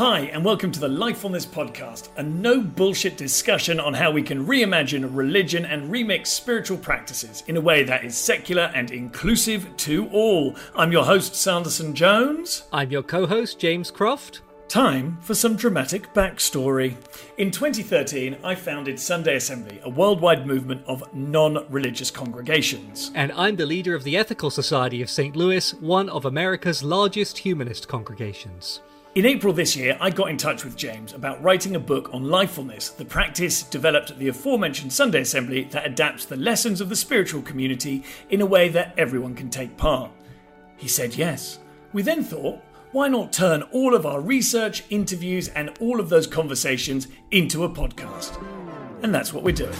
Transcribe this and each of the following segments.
Hi, and welcome to the Lifefulness Podcast, a no bullshit discussion on how we can reimagine religion and remix spiritual practices in a way that is secular and inclusive to all. I'm your host, Sanderson Jones. I'm your co host, James Croft. Time for some dramatic backstory. In 2013, I founded Sunday Assembly, a worldwide movement of non religious congregations. And I'm the leader of the Ethical Society of St. Louis, one of America's largest humanist congregations. In April this year, I got in touch with James about writing a book on lifefulness, the practice developed at the aforementioned Sunday Assembly that adapts the lessons of the spiritual community in a way that everyone can take part. He said yes. We then thought, why not turn all of our research, interviews, and all of those conversations into a podcast? And that's what we're doing.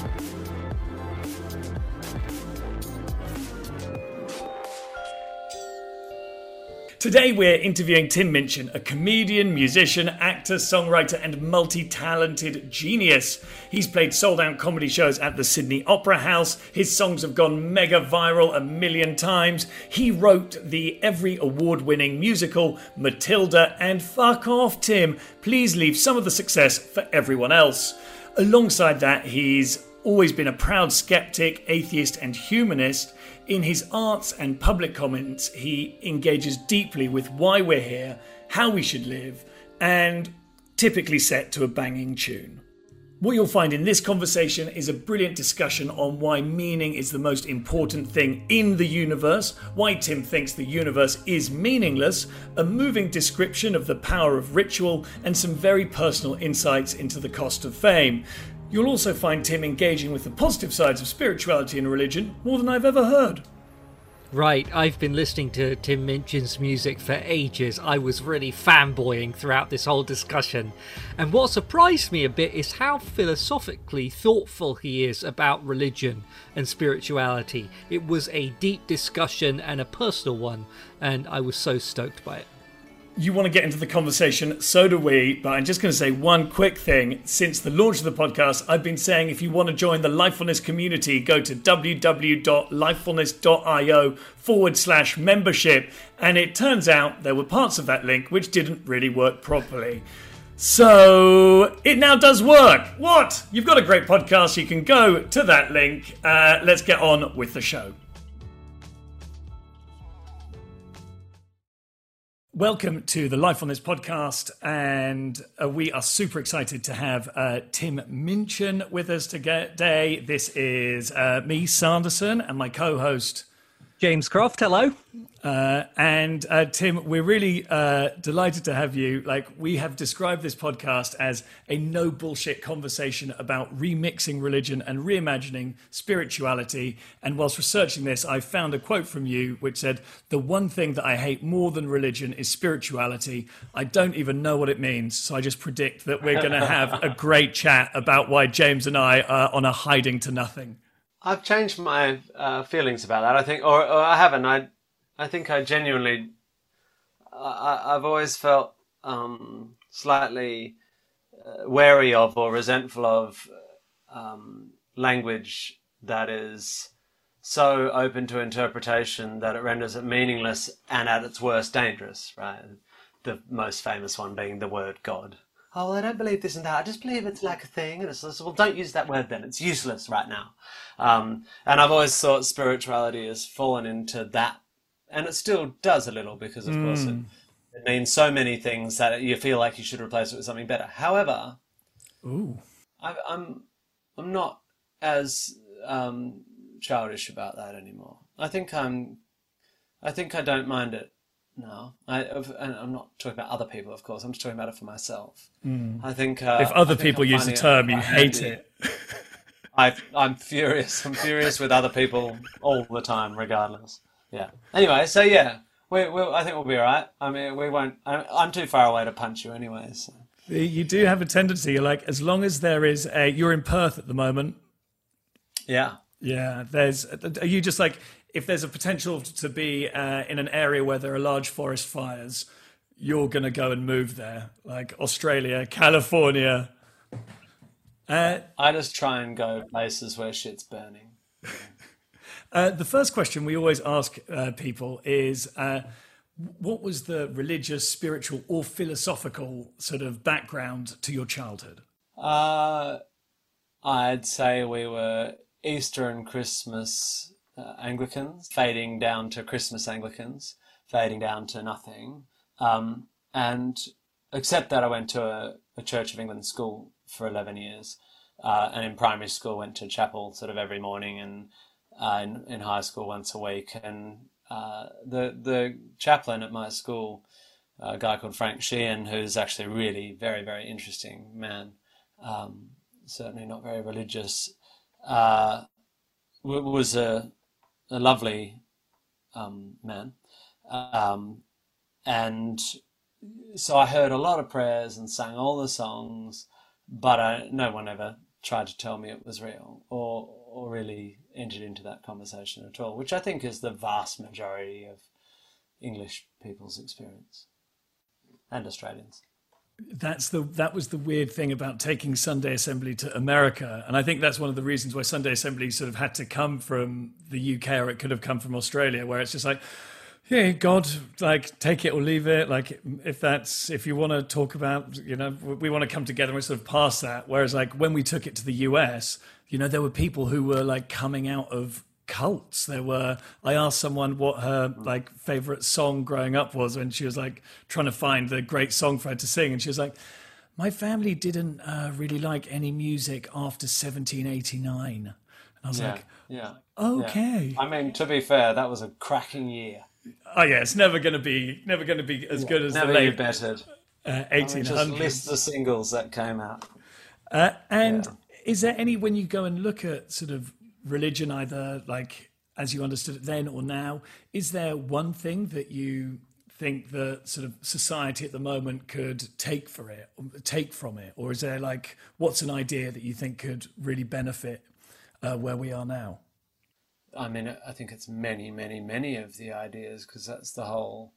Today we're interviewing Tim Minchin, a comedian, musician, actor, songwriter, and multi talented genius. He's played sold out comedy shows at the Sydney Opera House. His songs have gone mega viral a million times. He wrote the Olivier award winning musical Matilda, and fuck off, Tim. Please leave some of the success for everyone else. Alongside that, he's always been a proud skeptic, atheist, and humanist. In his arts and public comments, he engages deeply with why we're here, how we should live, and typically set to a banging tune. What you'll find in this conversation is a brilliant discussion on why meaning is the most important thing in the universe, why Tim thinks the universe is meaningless, a moving description of the power of ritual, and some very personal insights into the cost of fame. You'll also find Tim engaging with the positive sides of spirituality and religion more than I've ever heard. Right, I've been listening to Tim Minchin's music for ages. I was really fanboying throughout this whole discussion. And what surprised me a bit is how philosophically thoughtful he is about religion and spirituality. It was a deep discussion and a personal one, and I was so stoked by it you want to get into the conversation, so do we. But I'm just going to say one quick thing. Since the launch of the podcast, I've been saying if you want to join the Lifefulness community, go to www.lifefulness.io forward slash membership. And it turns out there were parts of that link which didn't really work properly. So it now does work. What? You've got a great podcast. You can go to that link. Uh, let's get on with the show. Welcome to the Lifefulness podcast, and uh, we are super excited to have uh, Tim Minchin with us today. This is uh, me, Sanderson, and my co-host James Croft. Hello. Uh, and uh, Tim, we're really uh, delighted to have you. Like we have described this podcast as a no bullshit conversation about remixing religion and reimagining spirituality. And whilst researching this, I found a quote from you which said, "The one thing that I hate more than religion is spirituality. I don't even know what it means, so I just predict that we're going to have a great chat about why James and I are on a hiding to nothing." I've changed my uh, feelings about that. I think, or, or I haven't. I I think I genuinely, I, have always felt um, slightly uh, wary of or resentful of um, language that is so open to interpretation that it renders it meaningless and at its worst dangerous, right? The most famous one being the word God. Oh, I don't believe this and that. I just believe it's like a thing. And it's well, don't use that word then. It's useless right now. Um, and I've always thought spirituality has fallen into that and it still does a little because, of mm. course, it, hmm. it, means so many things that you feel like you should replace it with something better. However, Ooh. I, am I'm, I'm not as um, childish about that anymore. I think I'm, I think I don't mind it now. I, I'm not talking about other people, of course. I'm just talking about it for myself. Mm. I think uh, if other people use the term, you hate it. I, I'm furious. I'm furious with other people all the time, regardless. Yeah. Anyway, so yeah, we, we, I think we'll be all right. I mean, we won't. I, I'm too far away to punch you anyway. So. You do have a tendency, You're like, as long as there is a. You're in Perth at the moment. Yeah. Yeah. There's. Are you just like if there's a potential to be uh, in an area where there are large forest fires, you're going to go and move there, like Australia, California. Uh, I just try and go places where shit's burning. Uh, the first question we always ask uh, people is uh, what was the religious, spiritual, or philosophical sort of background to your childhood? Uh, I'd say we were Easter and Christmas uh, Anglicans, fading down to Christmas Anglicans, fading down to nothing. Um, and except that I went to a, a, Church of England school for 11 years. Uh, and in primary school, went to chapel sort of every morning, and uh, in, in high school once a week. And uh, the the chaplain at my school, a guy called Frank Sheehan, who's actually really very very interesting man, um, certainly not very religious, uh, was a a lovely um, man, um, and so I heard a lot of prayers and sang all the songs, but I, no one ever tried to tell me it was real or or really entered into that conversation at all, which I think is the vast majority of English people's experience and Australians that's the that was the weird thing about taking Sunday Assembly to America, and I think that's one of the reasons why Sunday Assembly sort of had to come from the UK, or it could have come from Australia, where it's just like, yeah, God, like take it or leave it. Like if that's if you want to talk about, you know, we want to come together and sort of pass that. Whereas like when we took it to the US, you know, there were people who were like coming out of cults. There were. I asked someone what her like favorite song growing up was, and she was like trying to find the great song for her to sing, and she was like, "My family didn't uh, really like any music after 1789." And I was yeah, like, "Yeah, okay." Yeah. I mean, to be fair, that was a cracking year. Oh yeah, it's never going to be never going to be as yeah, good as never the late bettered. Uh, 1800s. I mean, just list the singles that came out. Uh, and is there any when you go and look at sort of religion, either like as you understood it then or now, is there one thing that you think that sort of society at the moment could take for it, take from it, or is there like what's an idea that you think could really benefit uh, where we are now? I mean, I think it's many, many, many of the ideas because that's the whole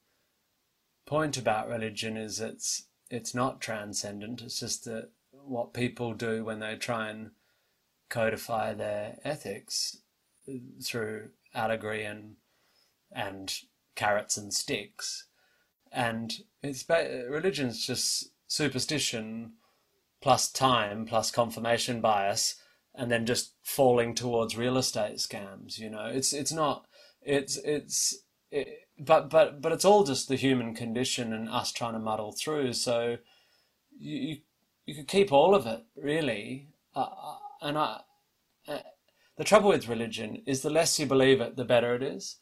point about religion is it's it's not transcendent. It's just that what people do when they try and codify their ethics through allegory and and carrots and sticks, and it's religion's just superstition plus time plus confirmation bias, and then just falling towards real estate scams. You know, it's it's not it's it's it, but but but it's all just the human condition and us trying to muddle through. So you you, you could keep all of it really. Uh, uh and I, uh, the trouble with religion is the less you believe it, the better it is.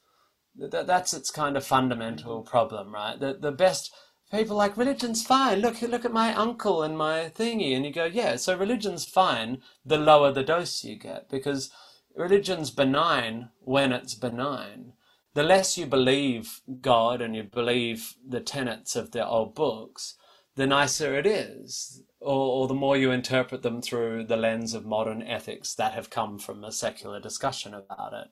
That, that's its kind of fundamental problem, right? The the best people like religion's fine. Look look at my uncle and my thingy, and you go, yeah. So religion's fine. The lower the dose you get, because religion's benign when it's benign. The less you believe God and you believe the tenets of the old books, the nicer it is or, or the more you interpret them through the lens of modern ethics that have come from a secular discussion about it.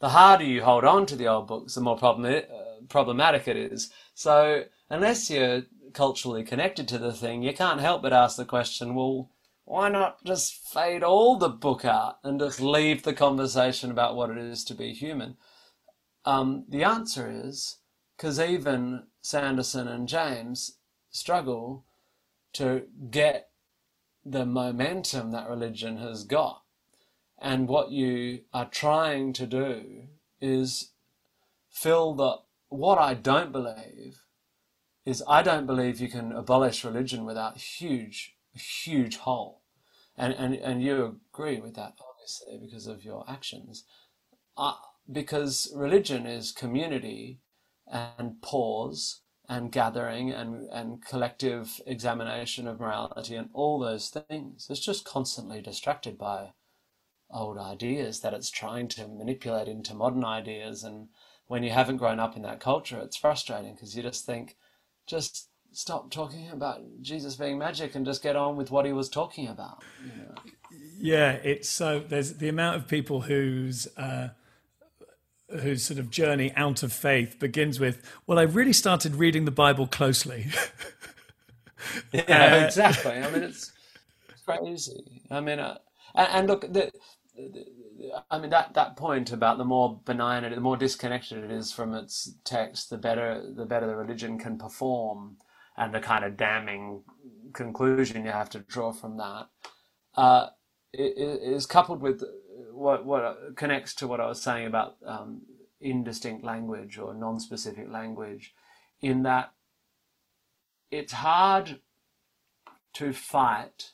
The harder you hold on to the old books, the more problem, uh, problematic it is. So, unless you're culturally connected to the thing, you can't help but ask the question well, why not just fade all the book out and just leave the conversation about what it is to be human? Um, the answer is because even Sanderson and James struggle to get the momentum that religion has got. And what you are trying to do is fill the what I don't believe is I don't believe you can abolish religion without huge, huge hole. And, and, and you agree with that, obviously, because of your actions. Uh, because religion is community and pause and gathering and, and collective examination of morality and all those things. It's just constantly distracted by old ideas that it's trying to manipulate into modern ideas. And when you haven't grown up in that culture, it's frustrating because you just think, just stop talking about Jesus being magic and just get on with what he was talking about. You know? Yeah, it's so there's the amount of people whose uh, whose sort of journey out of faith begins with, "Well, I really started reading the Bible closely." yeah, uh, exactly. I mean, it's crazy. I mean, uh, and, and, look, the, the, I mean that that point about the more benign it, the more disconnected it is from its text, the better the better the religion can perform, and the kind of damning conclusion you have to draw from that uh, is coupled with what what connects to what I was saying about um, indistinct language or non-specific language, in that it's hard to fight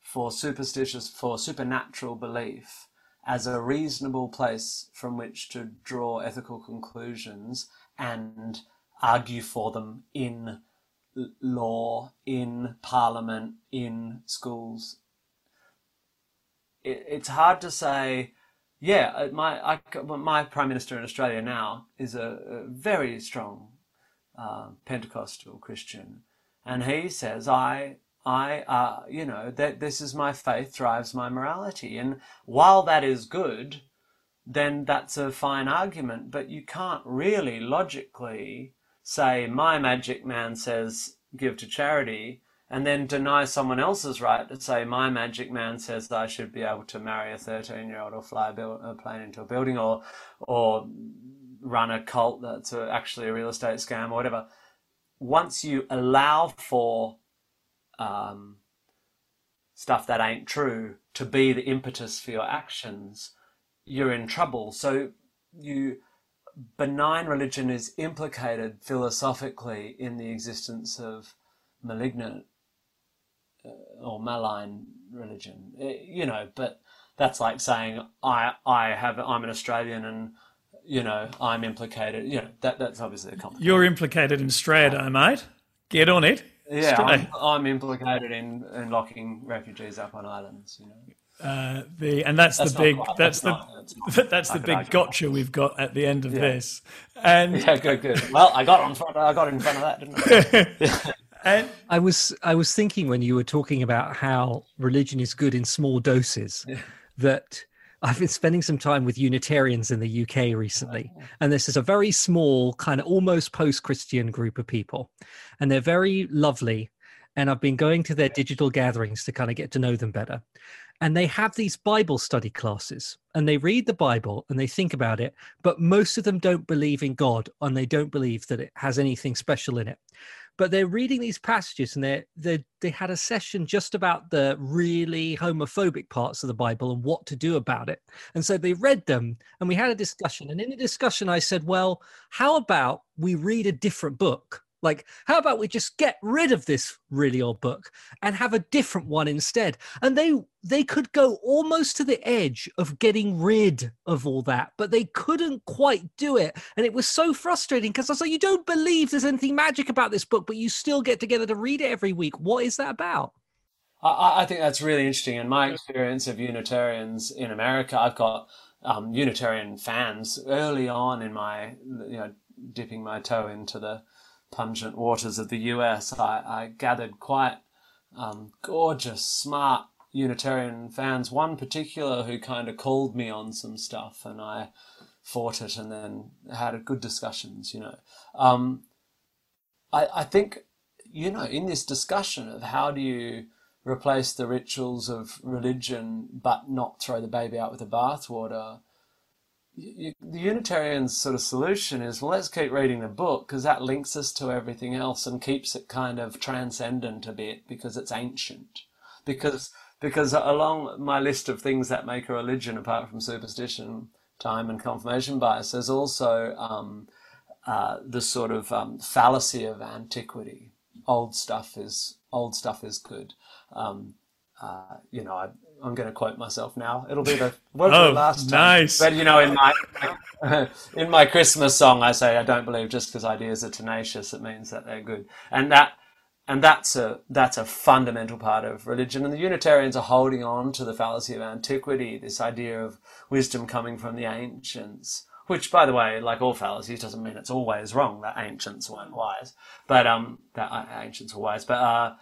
for superstitious for supernatural belief as a reasonable place from which to draw ethical conclusions and argue for them in law, in parliament, in schools. It, it's hard to say, yeah, uh, my I, my prime minister in Australia now is a, a very strong uh, Pentecostal Christian, and he says, I I, uh, you know, that this is my faith drives my morality. And while that is good, then that's a fine argument. But you can't really logically say, my magic man says give to charity, and then deny someone else's right to say, my magic man says I should be able to marry a 13 year old or fly a, plane into a building or, or run a cult that's actually a real estate scam or whatever. Once you allow for um, stuff that ain't true to be the impetus for your actions, you're in trouble. So you benign religion is implicated philosophically in the existence of malignant or malign religion. Uh, you know, but that's like saying I I have I'm an Australian and you know I'm implicated. You know that that's obviously a complicated. You're implicated in Strata, mate. Get on it. Yeah, I'm, I'm, implicated in, in locking refugees up on islands. You know. Uh, the and that's, that's the big quite, that's, that's, the not, that's, that's the big gotcha we've got at the end of yeah. this. And yeah, good, good. Well, I got on front. I got in front of that, didn't I? and I was I was thinking when you were talking about how religion is good in small doses, yeah. that I've been spending some time with Unitarians in the UK recently, oh. and this is a very small, kind of almost post Christian group of people. And they're very lovely. And I've been going to their digital gatherings to kind of get to know them better. And they have these Bible study classes and they read the Bible and they think about it, but most of them don't believe in God and they don't believe that it has anything special in it but they're reading these passages and they they they had a session just about the really homophobic parts of the bible and what to do about it. And so they read them and we had a discussion. And in the discussion i said well how about we read a different book like, how about we just get rid of this really old book and have a different one instead? And they they could go almost to the edge of getting rid of all that, but they couldn't quite do it. And it was so frustrating because I was like, you don't believe there's anything magic about this book, but you still get together to read it every week. What is that about? I, I think that's really interesting. In my experience of Unitarians in America, I've got um, Unitarian fans early on in my, you know, dipping my toe into the pungent waters of the US, I, I gathered quite um, gorgeous, smart Unitarian fans. One particular who kind of called me on some stuff, and I fought it, and then had good discussions. You know, um, I, I think you know in this discussion of how do you replace the rituals of religion but not throw the baby out with the bathwater the Unitarian sort of solution is well, let's keep reading the book because that links us to everything else and keeps it kind of transcendent a bit because it's ancient. Because because along my list of things that make a religion, apart from superstition, time, and confirmation bias, there's also um, uh, the sort of um, fallacy of antiquity. Old stuff is old stuff is good. Um, uh, you know, I, I'm going to quote myself now. It'll be the, well, oh, the last time. Nice. But you know, in my in my Christmas song, I say I don't believe just because ideas are tenacious, it means that they're good, and that and that's a that's a fundamental part of religion. And the Unitarians are holding on to the fallacy of antiquity, this idea of wisdom coming from the ancients. Which, by the way, like all fallacies, doesn't mean it's always wrong that ancients weren't wise, but um, that ancients were wise. But uh,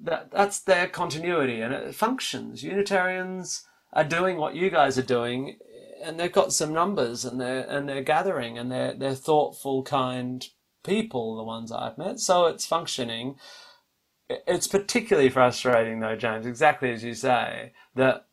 that that's their continuity and it functions. Unitarians are doing what you guys are doing, and they've got some numbers and they're and they're gathering and they're they're thoughtful, kind people. The ones I've met, so it's functioning. It's particularly frustrating though, James. Exactly as you say that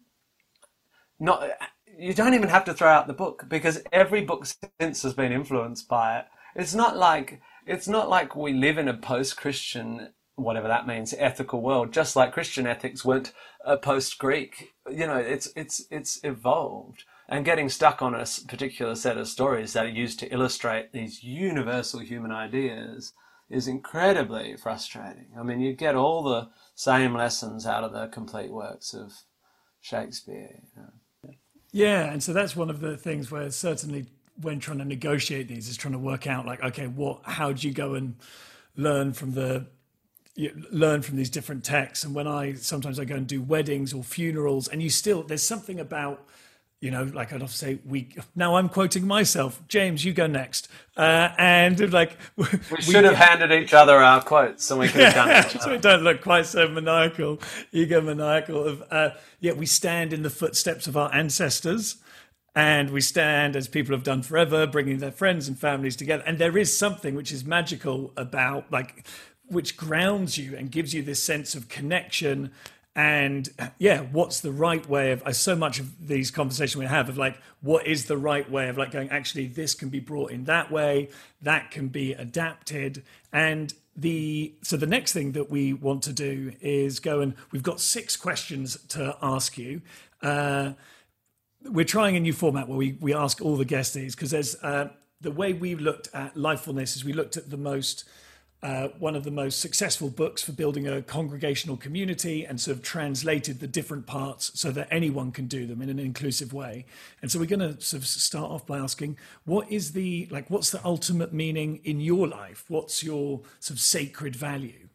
not you don't even have to throw out the book because every book since has been influenced by it. It's not like it's not like we live in a post-Christian, whatever that means, ethical world. Just like Christian ethics weren't a post-Greek. You know, it's it's it's evolved. And getting stuck on a particular set of stories that are used to illustrate these universal human ideas is incredibly frustrating. I mean, you get all the same lessons out of the complete works of Shakespeare. Yeah, and so that's one of the things where certainly when trying to negotiate these is trying to work out like, okay, what, how do you go and learn from the learn from these different texts and when i sometimes i go and do weddings or funerals and you still there's something about you know, like I'd often say, we now I'm quoting myself. James, you go next. Uh, and like we, we should have handed each other our quotes, so we could have done it. so we don't look quite so maniacal, egomaniacal. Of uh, yeah, we stand in the footsteps of our ancestors, and we stand as people have done forever, bringing their friends and families together. And there is something which is magical about like, which grounds you and gives you this sense of connection and yeah what's the right way of so much of these conversations we have of like what is the right way of like going actually this can be brought in that way that can be adapted. And the so the next thing that we want to do is go and we've got six questions to ask you. Uh, we're trying a new format where we, we ask all the guests these because there's uh, the way we looked at lifefulness is we looked at the most uh, one of the most successful books for building a congregational community and sort of translated the different parts so that anyone can do them in an inclusive way. And so we're going to sort of start off by asking, what is the like? What's the ultimate meaning in your life? What's your sort of sacred value?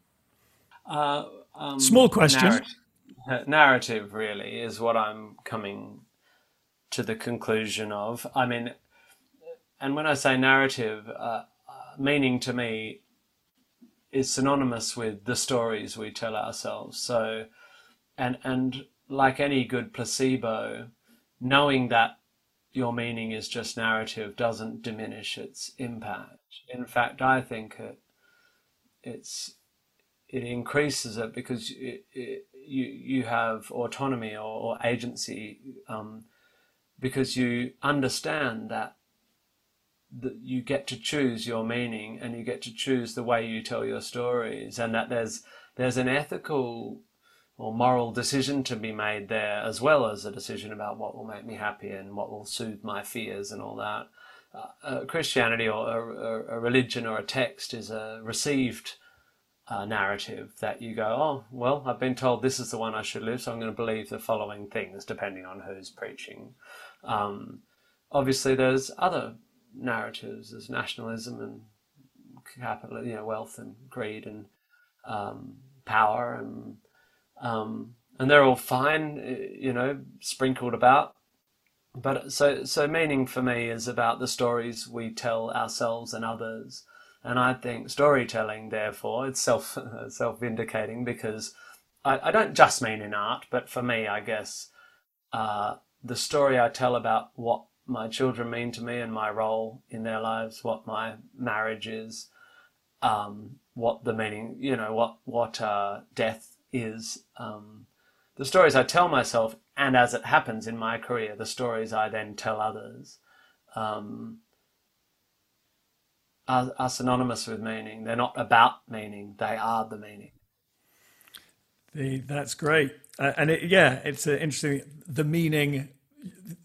Uh, um, Small question. Narrative, narrative really is what I'm coming to the conclusion of. I mean, and when I say narrative, uh, uh meaning to me is synonymous with the stories we tell ourselves. So, and and like any good placebo, knowing that your meaning is just narrative doesn't diminish its impact. In fact, I think it it's it increases it because it, it, you you have autonomy or, or agency um, because you understand that that you get to choose your meaning and you get to choose the way you tell your stories and that there's there's an ethical or moral decision to be made there as well as a decision about what will make me happy and what will soothe my fears and all that. Uh, uh, christianity or a, a, religion or a text is a received uh, narrative that you go oh well i've been told this is the one i should live so i'm going to believe the following things depending on who's preaching. Um, obviously there's other narratives as nationalism and capital, you know, wealth and greed and um, power and um, and they're all fine, you know, sprinkled about. But so so meaning for me is about the stories we tell ourselves and others, and I think storytelling, therefore, it's self self vindicating because I, I don't just mean in art, but for me, I guess uh, the story I tell about what my children mean to me and my role in their lives, what my marriage is, um, what the meaning, you know, what what uh, death is. Um, the stories I tell myself, and as it happens in my career, the stories I then tell others, um, are, are synonymous with meaning. They're not about meaning; they are the meaning. The, that's great, uh, and it, yeah, it's interesting. The meaning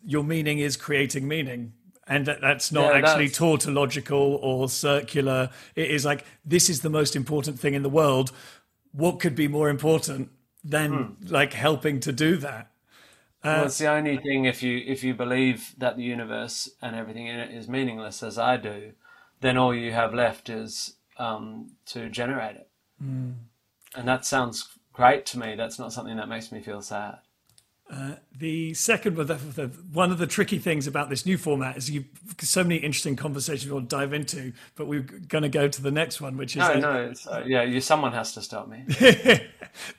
your meaning is creating meaning. And that, that's not yeah, actually that's... tautological or circular. It is like this is the most important thing in the world. What could be more important than hmm. like helping to do that? Uh, well, it's the only thing if you if you believe that the universe and everything in it is meaningless as i do then all you have left is um, to generate it. Mm. and that sounds great to me. That's not something that makes me feel sad uh, the second, one of the tricky things about this new format is you so many interesting conversations we want to dive into, but we're going to go to the next one, which is no, no, uh, yeah, you, someone has to stop me.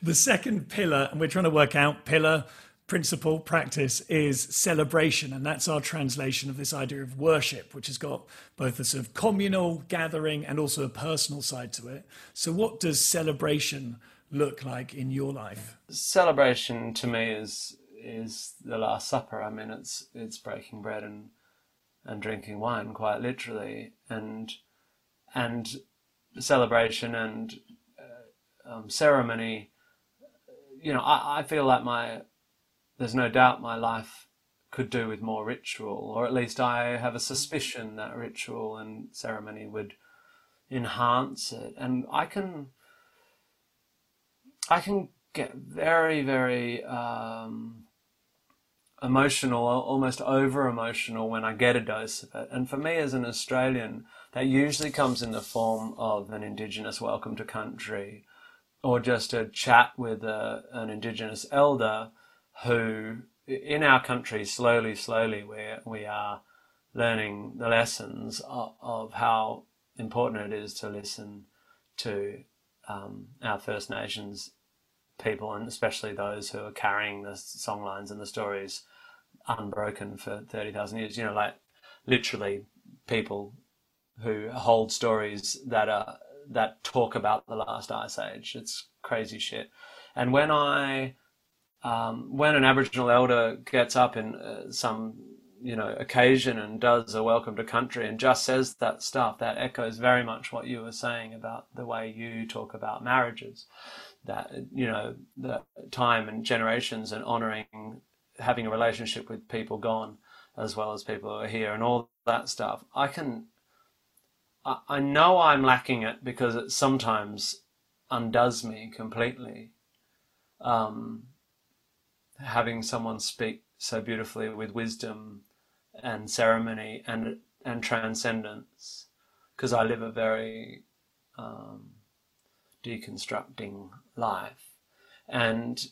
the second pillar, and we're trying to work out pillar, principle, practice is celebration, and that's our translation of this idea of worship, which has got both a sort of communal gathering and also a personal side to it. So, what does celebration look like in your life? Celebration to me is is the Last Supper. I mean, it's it's breaking bread and and drinking wine, quite literally, and and celebration and uh, um, ceremony. You know, I, I feel like my there's no doubt my life could do with more ritual, or at least I have a suspicion that ritual and ceremony would enhance it. And I can, I can get very, very um, emotional, almost over emotional when I get a dose of it. And for me as an Australian, that usually comes in the form of an Indigenous welcome to country or just a chat with a, an Indigenous elder who, in our country, slowly, slowly, we, we are learning the lessons of, of how important it is to listen to um, our First Nations people, and especially those who are carrying the songlines and the stories unbroken for 30,000 years. You know, like literally people who hold stories that are that talk about the last ice age. It's crazy shit. And when I um, when an Aboriginal elder gets up in uh, some you know occasion and does a welcome to country and just says that stuff, that echoes very much what you were saying about the way you talk about marriages. That you know the time and generations and honouring having a relationship with people gone as well as people who are here and all that stuff. I can I, I know I'm lacking it because it sometimes undoes me completely. Um, having someone speak so beautifully with wisdom and ceremony and and transcendence, because I live a very um, deconstructing life, and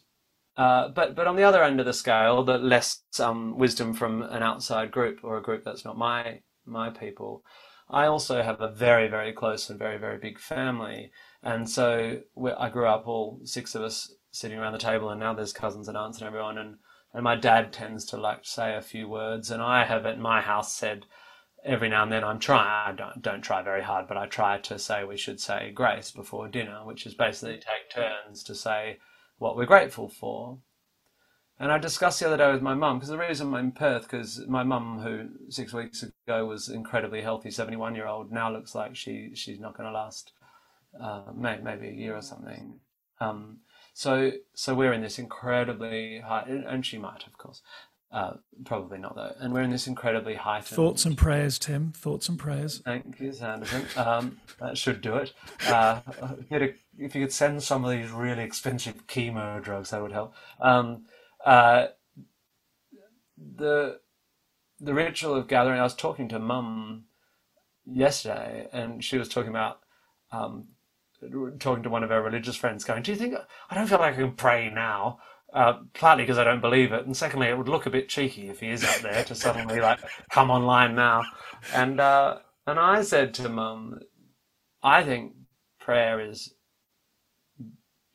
uh, but but on the other end of the scale, the less um, wisdom from an outside group or a group that's not my my people. I also have a very very close and very very big family, and so I grew up all six of us sitting around the table, and now there's cousins and aunts and everyone, and and my dad tends to like to say a few words, and I have at my house said every now and then I'm trying. I don't don't try very hard, but I try to say we should say grace before dinner, which is basically take turns to say what we're grateful for. And I discussed the other day with my mum because the reason I'm in Perth because my mum, who six weeks ago was incredibly healthy, 71 year old, now looks like she she's not going to last uh, may, maybe a year or something. Um, so, so we're in this incredibly high, and she might, of course, uh, probably not though. And we're in this incredibly high. Thoughts and prayers, Tim. Thoughts and prayers. Thank you, Sanderson. Um, that should do it. Uh, a, if you could send some of these really expensive chemo drugs, that would help. Um, uh, the the ritual of gathering. I was talking to Mum yesterday, and she was talking about um, talking to one of our religious friends, going, "Do you think I don't feel like I can pray now?" Uh, partly because I don't believe it, and secondly, it would look a bit cheeky if he is up there to suddenly like come online now. And uh, and I said to Mum, I think prayer is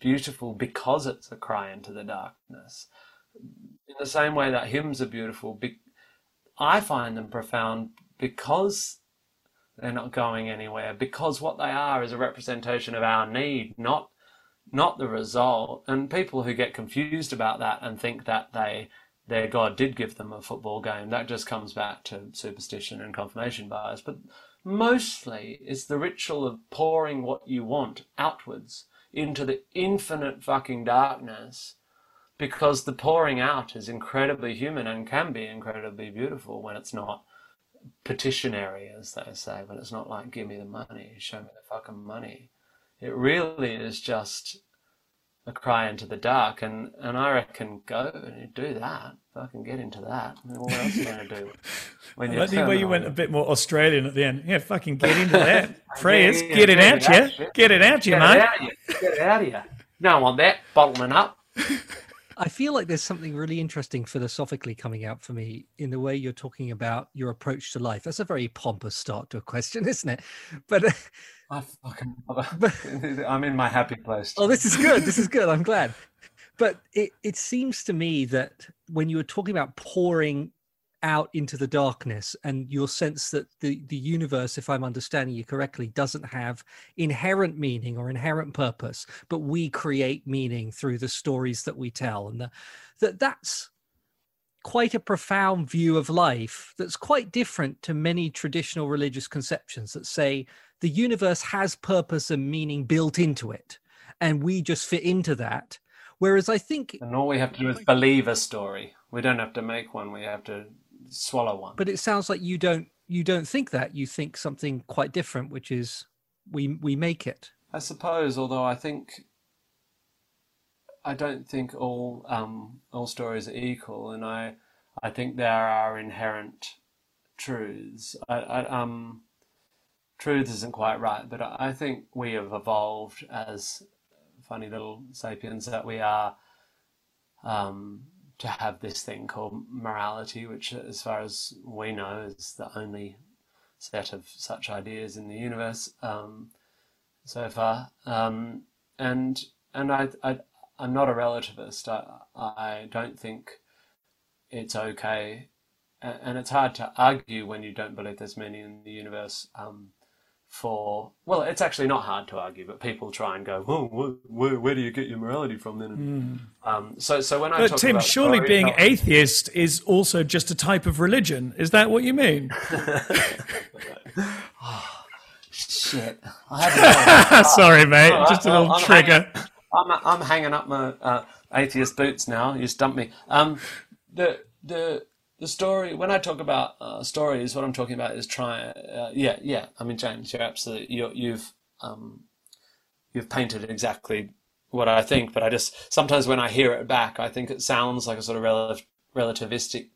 beautiful because it's a cry into the darkness. In the same way that hymns are beautiful, I find them profound because they're not going anywhere because what they are is a representation of our need, not not the result. And people who get confused about that and think that they their God did give them a football game, that just comes back to superstition and confirmation bias. But mostly it's the ritual of pouring what you want outwards into the infinite fucking darkness because the pouring out is incredibly human and can be incredibly beautiful when it's not petitionary, as they say, but it's not like give me the money, show me the fucking money. It really is just a cry into the dark, and, and I reckon go and do that. Fucking get into that. I what else are you going to do? When I you went a bit more Australian at the end. Yeah, fucking get into that. Prayers, yeah, yeah, get, it out, you. Get it out, you, mate. Get it out of you. No one want that bottling up. I feel like there's something really interesting philosophically coming out for me in the way you're talking about your approach to life. That's a very pompous start to a question, isn't it? But uh, I fucking I'm in my happy place. Oh, this is good. This is good. I'm glad. But it, it seems to me that when you were talking about pouring out into the darkness and your sense that the, the universe, if I'm understanding you correctly, doesn't have inherent meaning or inherent purpose, but we create meaning through the stories that we tell. And that that's quite a profound view of life that's quite different to many traditional religious conceptions that say the universe has purpose and meaning built into it and we just fit into that whereas i think and all we have to do is believe a story we don't have to make one we have to swallow one. But it sounds like you don't you don't think that. You think something quite different which is we we make it. I suppose although i think I don't think all um, all stories are equal, and I I think there are inherent truths. I, I, um, truth isn't quite right, but I think we have evolved as funny little sapiens that we are um, to have this thing called morality, which, as far as we know, is the only set of such ideas in the universe um, so far. Um, and and I, I I'm not a relativist. I, I don't think it's okay, and it's hard to argue when you don't believe there's meaning in the universe. Um, for well, it's actually not hard to argue, but people try and go, "Oh, where, where do you get your morality from?" Then, mm. um, so so when I but Tim, surely being atheist is also just a type of religion. Is that what you mean? oh, shit! Sorry, mate. just a little I'm trigger. Hanging, I'm, I'm hanging up my uh, atheist boots now. You stumped me. Um, the the the story when I talk about uh, stories, what I'm talking about is trying. Uh, yeah, yeah. I mean, James, you're absolutely you you've um, you've painted exactly what I think. But I just sometimes when I hear it back, I think it sounds like a sort of rel- relativistic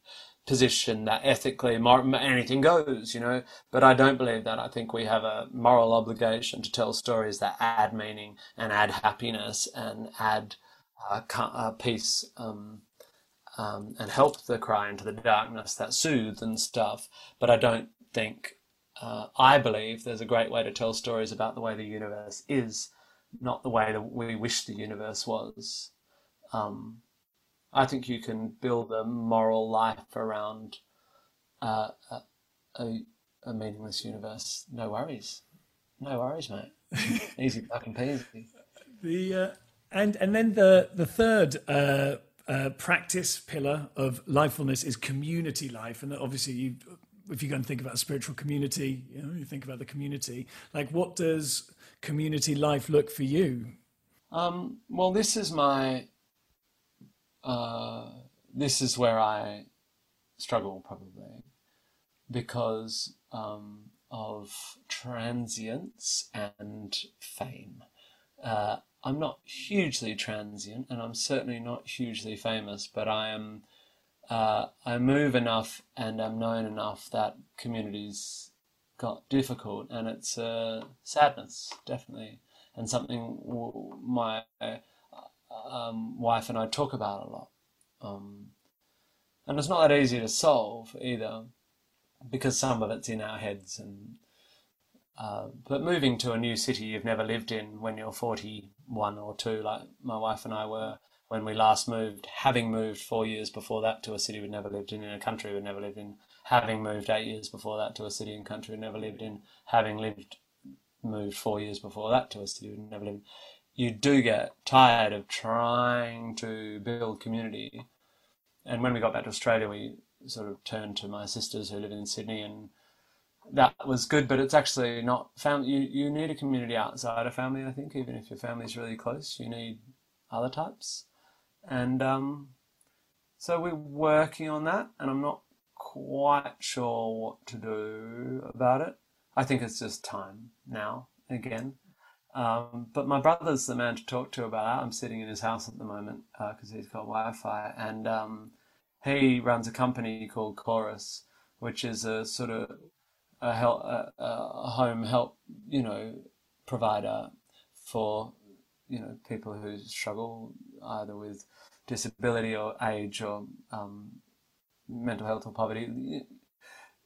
position that ethically anything goes, you know. But I don't believe that. I think we have a moral obligation to tell stories that add meaning and add happiness and add uh, uh, peace um, um, and help the cry into the darkness that soothe and stuff. But I don't think. Uh, I believe there's a great way to tell stories about the way the universe is, not the way that we wish the universe was. Um, I think you can build a moral life around uh, a, a, meaningless universe. No worries, no worries, mate. Easy fucking peasy. The uh, and and then the the third uh, practice pillar of lifefulness is community life, and obviously you. If you're going to think about a spiritual community, you know, you think about the community. Like, what does community life look for you? Um, well, this is my uh, this is where I struggle probably because um, of transience and fame. Uh, I'm not hugely transient, and I'm certainly not hugely famous, but I am. Uh, I move enough and I'm known enough that communities got difficult, and it's a sadness, definitely, and something my um, wife and I talk about a lot. Um, and it's not that easy to solve either, because some of it's in our heads. And uh, but moving to a new city you've never lived in when you're 41 or two, like my wife and I were when we last moved, having moved four years before that to a city we'd never lived in, in a country we'd never lived in, having moved eight years before that to a city and country we'd never lived in, having lived moved four years before that to a city we'd never lived in you do get tired of trying to build community. And when we got back to Australia, we sort of turned to my sisters who live in Sydney, and that was good. But it's actually not family. You you need a community outside of family. I think even if your family's really close, you need other types. And um, so we're working on that, and I'm not quite sure what to do about it. I think it's just time now again. Um, but my brother's the man to talk to about that. I'm sitting in his house at the moment because uh, he's got Wi-Fi, and um, he runs a company called Chorus, which is a sort of a, a, a home help, you know, provider for you know people who struggle either with disability or age or um, mental health or poverty.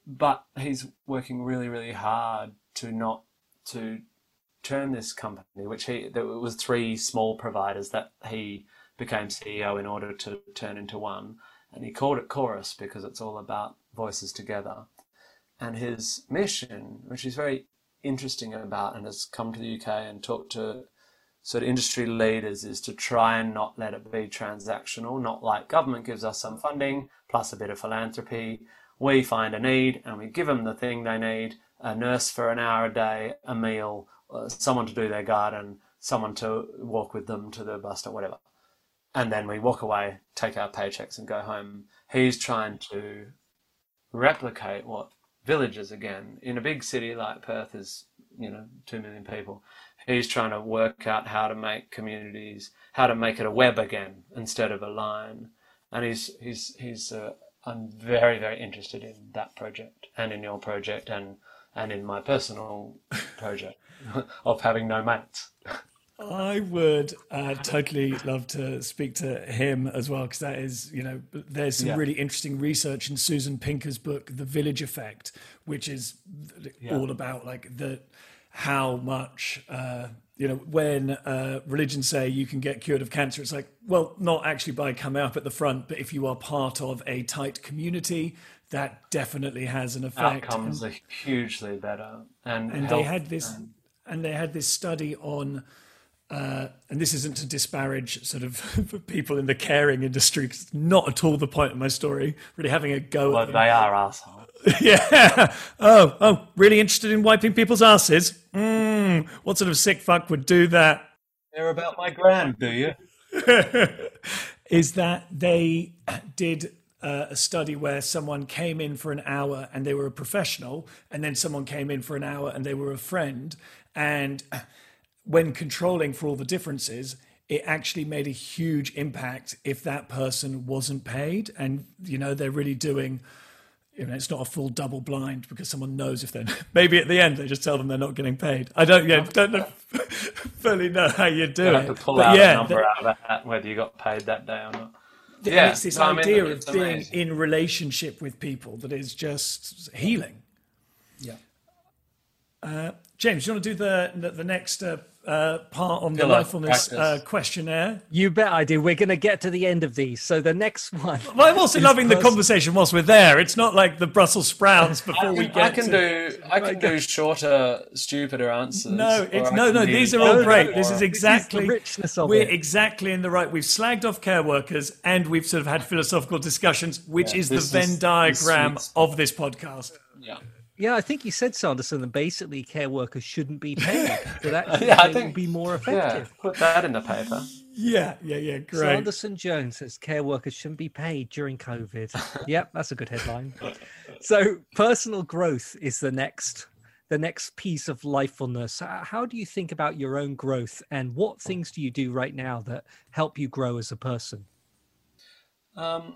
But he's working really, really hard to not to turn this company, which he there was three small providers that he became CEO in order to turn into one, and he called it Chorus because it's all about voices together. And his mission, which is very interesting about, and has come to the UK and talked to sort of industry leaders is to try and not let it be transactional, not like government gives us some funding plus a bit of philanthropy. We find a need and we give them the thing they need a nurse for an hour a day, a meal, uh, someone to do their garden, someone to walk with them to the bus or whatever. And then we walk away, take our paychecks, and go home. He's trying to replicate what villages again in a big city like Perth is, you know, two million people he's trying to work out how to make communities, how to make it a web again instead of a line. And he's he's he's uh, I'm very very interested in that project and in your project and and in my personal project of having no mates. I would uh, totally love to speak to him as well because that is, you know, there's some yeah. really interesting research in Susan Pinker's book, The Village Effect, which is yeah. all about like the how much uh, you know when uh, religions say you can get cured of cancer it's like well not actually by coming up at the front but if you are part of a tight community that definitely has an effect outcomes and, are hugely better and, and they had this and... and they had this study on uh, and this isn't to disparage sort of people in the caring industry, cause it's not at all the point of my story. Really having a go well, they are assholes. yeah. Oh, oh, really interested in wiping people's asses? Mm, what sort of sick fuck would do that? Care about my grand, do you? Is that they did uh, a study where someone came in for an hour and they were a professional, and then someone came in for an hour and they were a friend. And when controlling for all the differences, it actually made a huge impact if that person wasn't paid. And, you know, they're really doing you know, it's not a full double blind because someone knows if they're maybe at the end they just tell them they're not getting paid. I don't, yeah, don't know, fully know how you do you it. Have to pull but out yeah, a number out of a hat whether you got paid that day or not. Yeah, it's this no, idea I mean, of being amazing. in relationship with people that is just healing. Yeah. Uh, James, you want to do the the next uh, uh, part on the mindfulness uh, questionnaire. You bet I do. We're going to get to the end of these. So the next one. Well, I'm also loving pers- the conversation whilst we're there. It's not like the Brussels sprouts before can, we get. I can to... do. I can do shorter, stupider answers. No, it's no, no. These are all great. This is exactly this is richness of we're it. exactly in the right. We've slagged off care workers, and we've sort of had philosophical discussions, which yeah, is the Venn diagram of this podcast. Yeah. Yeah, I think you said Sanderson that basically care workers shouldn't be paid. That actually yeah, I think, would be more effective. Yeah, put that in the paper. Yeah, yeah, yeah, great. Sanderson Jones says care workers shouldn't be paid during COVID. yep, that's a good headline. So personal growth is the next the next piece of lifefulness. How do you think about your own growth and what things do you do right now that help you grow as a person? Um,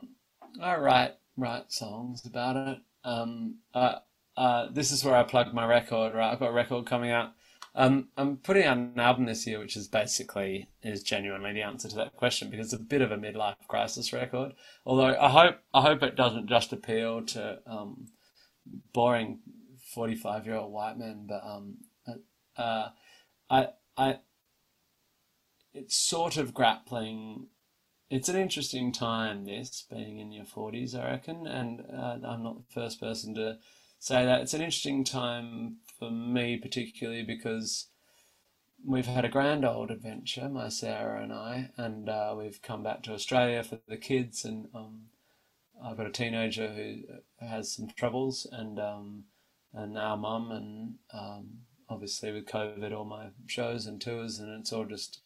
I write write songs about it. Um, I, uh, this is where I plug my record. Right, I've got a record coming out. Um, I'm putting out an album this year, which is basically is genuinely the answer to that question because it's a bit of a midlife crisis record. Although I hope I hope it doesn't just appeal to um, boring forty five year old white men, but um, uh, I I it's sort of grappling. It's an interesting time, this being in your forties, I reckon, and uh, I'm not the first person to say that it's an interesting time for me, particularly because we've had a grand old adventure, my Sarah and I, and uh, we've come back to Australia for the kids, and um, I've got a teenager who has some troubles, and um, and our mum, and um, obviously with COVID, all my shows and tours, and it's all just.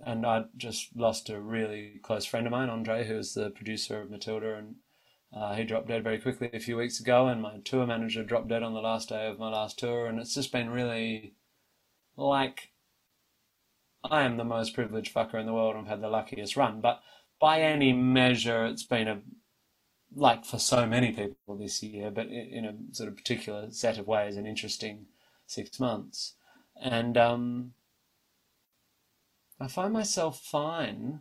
And I just lost a really close friend of mine, Andre, who's the producer of Matilda and uh, he dropped dead very quickly a few weeks ago, and my tour manager dropped dead on the last day of my last tour, and it's just been really like I am the most privileged fucker in the world and have had the luckiest run, but by any measure, it's been a like for so many people this year, but in a sort of particular set of ways, an interesting six months, and um, I find myself fine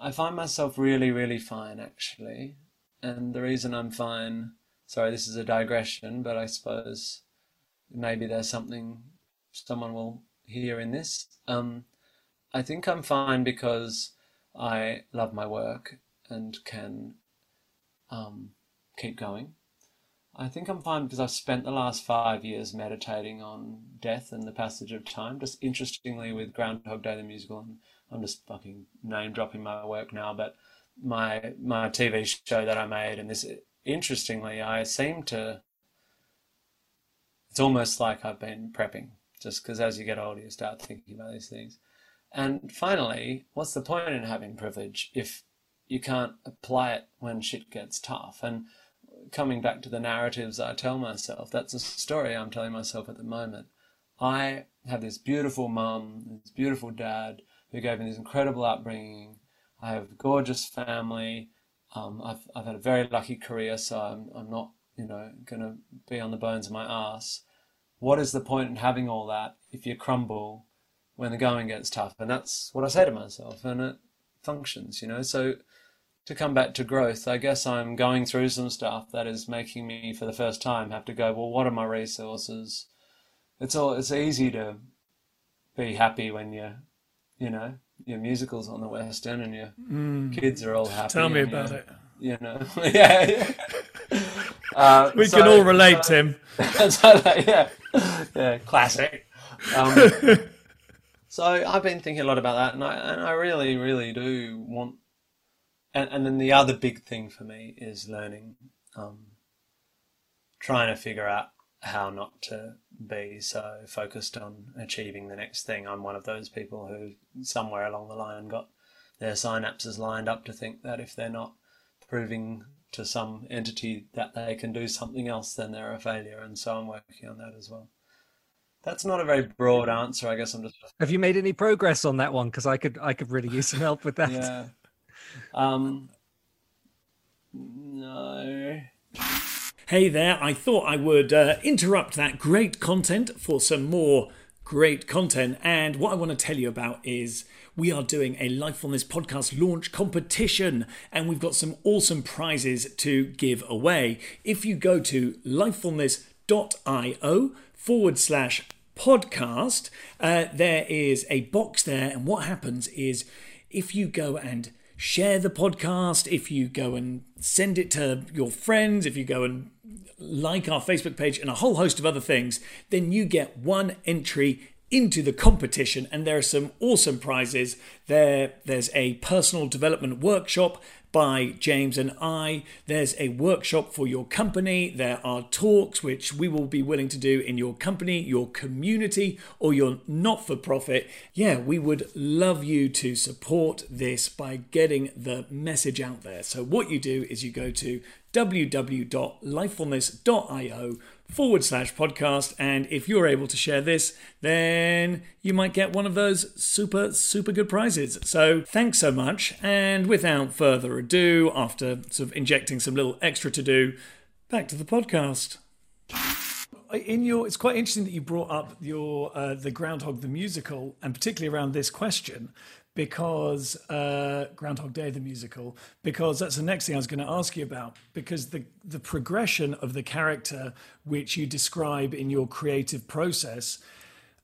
I find myself really, really fine actually. And the reason I'm fine, sorry, this is a digression, but I suppose maybe there's something someone will hear in this. Um, I think I'm fine because I love my work and can um, keep going. I think I'm fine because I've spent the last five years meditating on death and the passage of time. Just interestingly, with Groundhog Day the musical, and I'm just fucking name dropping my work now, but my my TV show that I made, and this interestingly, I seem to. It's almost like I've been prepping, just because as you get older, you start thinking about these things. And finally, what's the point in having privilege if you can't apply it when shit gets tough? And coming back to the narratives I tell myself, that's a story I'm telling myself at the moment. I have this beautiful mum, this beautiful dad who gave me this incredible upbringing. I have a gorgeous family. Um, I've, I've had a very lucky career, so I'm, I'm not, you know, going to be on the bones of my ass. What is the point in having all that if you crumble when the going gets tough? And that's what I say to myself, and it functions, you know. So to come back to growth, I guess I'm going through some stuff that is making me, for the first time, have to go. Well, what are my resources? It's all. It's easy to be happy when you, you know, your musicals on the West End and your mm. kids are all happy. Tell me about it. You know, yeah. yeah. Uh, we so, can all relate, so, Tim. so, yeah, yeah, classic. Um, so I've been thinking a lot about that, and I and I really, really do want and and then the other big thing for me is learning, um, trying to figure out how not to be so focused on achieving the next thing. I'm one of those people who somewhere along the line got their synapses lined up to think that if they're not proving to some entity that they can do something else, then they're a failure. And so I'm working on that as well. That's not a very broad answer. I guess I'm just. Have you made any progress on that one? Because I could, I could really use some help with that. yeah. Um, no. Hey there, I thought I would uh, interrupt that great content for some more great content. And what I want to tell you about is we are doing a Lifefulness podcast launch competition, and we've got some awesome prizes to give away. If you go to lifefulness.io forward slash podcast, uh, there is a box there, and what happens is if you go and share the podcast, if you go and send it to your friends, if you go and like our Facebook page, and a whole host of other things, then you get one entry into the competition. And there are some awesome prizes. There there's a personal development workshop by James and I. There's a workshop for your company. There are talks which we will be willing to do in your company, your community, or your not for profit. Yeah, we would love you to support this by getting the message out there. So, what you do is you go to www.lifefulness.io forward slash podcast. And if you're able to share this, then you might get one of those super, super good prizes. So thanks so much. And without further ado, after sort of injecting some little extra to do, back to the podcast. In your, it's quite interesting that you brought up your uh, the Groundhog the musical, and particularly around this question, because uh, Groundhog Day, the musical, because that's the next thing I was going to ask you about. Because the the progression of the character, which you describe in your creative process,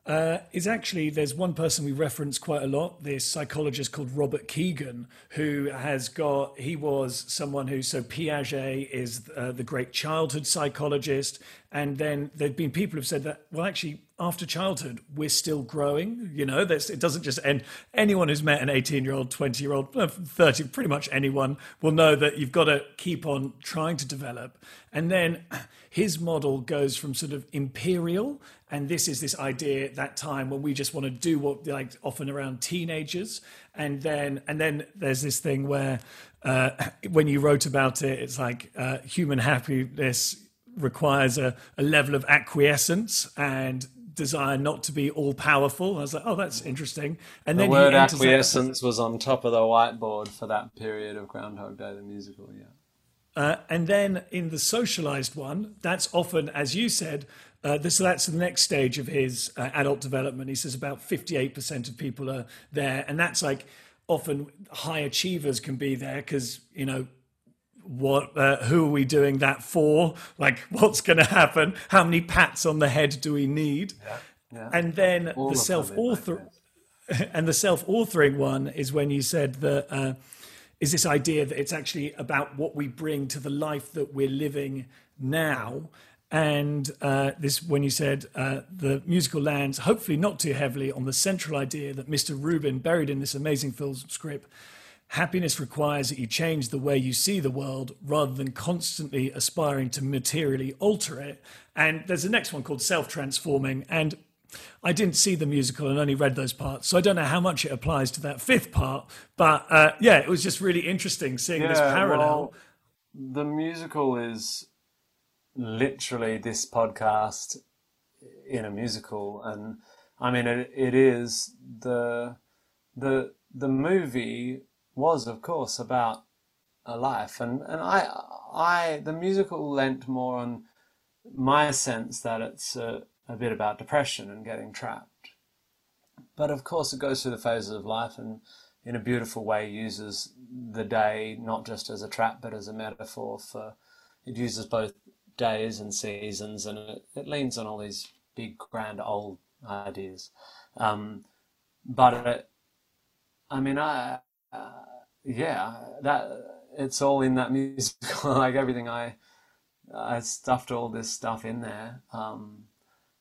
uh, is actually there's one person we reference quite a lot. This psychologist called Robert Kegan, who has got he was someone who so Piaget is uh, the great childhood psychologist, and then there've been people who've said that well actually after childhood, we're still growing. You know, it doesn't just end. Anyone who's met an 18 year old, 20 year old, 30, pretty much anyone will know that you've got to keep on trying to develop. And then his model goes from sort of imperial, and this is this idea at that time when we just want to do what, like, often around teenagers. And then, and then there's this thing where uh, when you wrote about it, it's like uh, human happiness requires a, a level of acquiescence and desire not to be all powerful. I was like, oh, that's interesting. And the then word acquiescence that... was on top of the whiteboard for that period of Groundhog Day, the musical. Yeah. Uh, and then in the socialized one, that's often, as you said, uh, this, that's the next stage of his uh, adult development. He says about 58% of people are there. And that's like often high achievers can be there because, you know, what uh, who are we doing that for like what's going to happen how many pats on the head do we need yeah, yeah. and then All the self author and the self authoring one is when you said that uh, is this idea that it's actually about what we bring to the life that we're living now. And uh, this, when you said uh, the musical lands, hopefully not too heavily on the central idea that Mr. Rubin buried in this amazing film script Happiness requires that you change the way you see the world rather than constantly aspiring to materially alter it. And there's the next one called Self Transforming. And I didn't see the musical and only read those parts, so I don't know how much it applies to that fifth part. But uh, yeah, it was just really interesting seeing yeah, this parallel. Well, the musical is literally this podcast in a musical, and I mean it, it is the the the movie was, of course, about a life, and and I I the musical lent more on my sense that it's a, a bit about depression and getting trapped, but of course it goes through the phases of life and in a beautiful way uses the day not just as a trap but as a metaphor for it uses both days and seasons and it, it leans on all these big grand old ideas. Um, but it, i mean i uh, yeah, that it's all in that musical. like everything, I I stuffed all this stuff in there, um,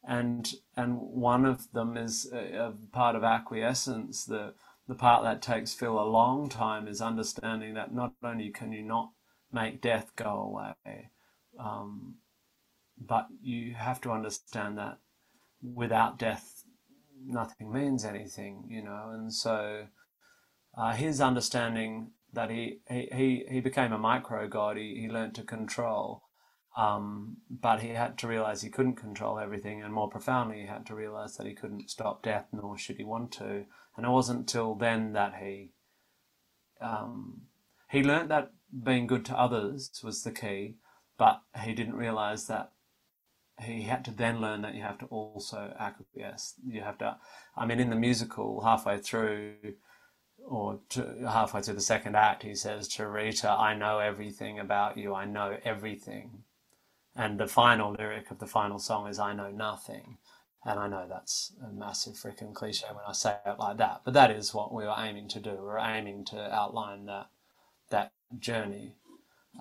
and and one of them is a, a, part of acquiescence. The the part that takes Phil a long time is understanding that not only can you not make death go away, um, but you have to understand that without death, nothing means anything, you know, and so uh, his understanding that he, he, he became a micro god, he, he learned to control. Um, but he had to realize he couldn't control everything, and more profoundly, he had to realize that he couldn't stop death, nor should he want to. And it wasn't till then that he um, he learned that being good to others was the key, but he didn't realize that he had to then learn that you have to also acquiesce. You have to, I mean, in the musical, halfway through, or to, halfway through the second act, he says to Rita, I know everything about you, I know everything. And the final lyric of the final song is, I know nothing. And I know that's a massive freaking cliche when I say it like that, but that is what we were aiming to do. We are aiming to outline that that journey,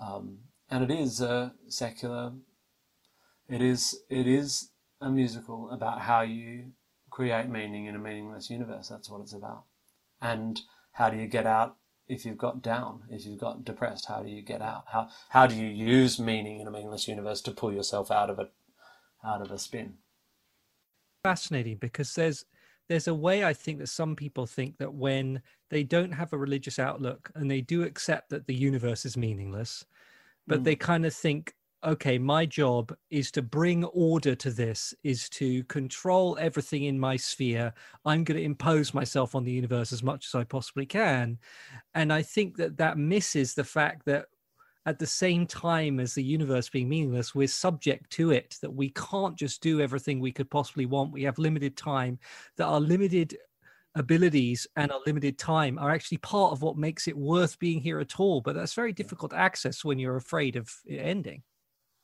um, and it is a secular. It is it is a musical about how you create meaning in a meaningless universe. That's what it's about and how do you get out if you've got down, if you've got depressed, how do you get out? How how do you use meaning in a meaningless universe to pull yourself out of it, out of a spin? Fascinating because there's there's a way I think that some people think that when they don't have a religious outlook and they do accept that the universe is meaningless, but mm. they kind of think okay, my job is to bring order to this, is to control everything in my sphere. I'm going to impose myself on the universe as much as I possibly can. And I think that that misses the fact that at the same time as the universe being meaningless, we're subject to it, that we can't just do everything we could possibly want. We have limited time, that our limited abilities and our limited time are actually part of what makes it worth being here at all. But that's very difficult to access when you're afraid of it ending.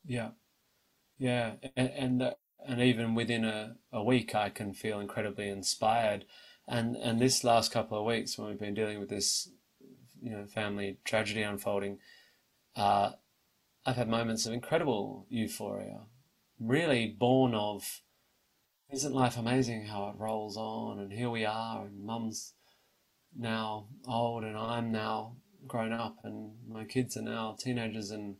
Yeah, yeah, and and, uh, and even within a, a week, I can feel incredibly inspired. And and this last couple of weeks, when we've been dealing with this, you know, family tragedy unfolding, uh, I've had moments of incredible euphoria, really born of, isn't life amazing how it rolls on, and here we are, and mum's now old, and I'm now grown up, and my kids are now teenagers, and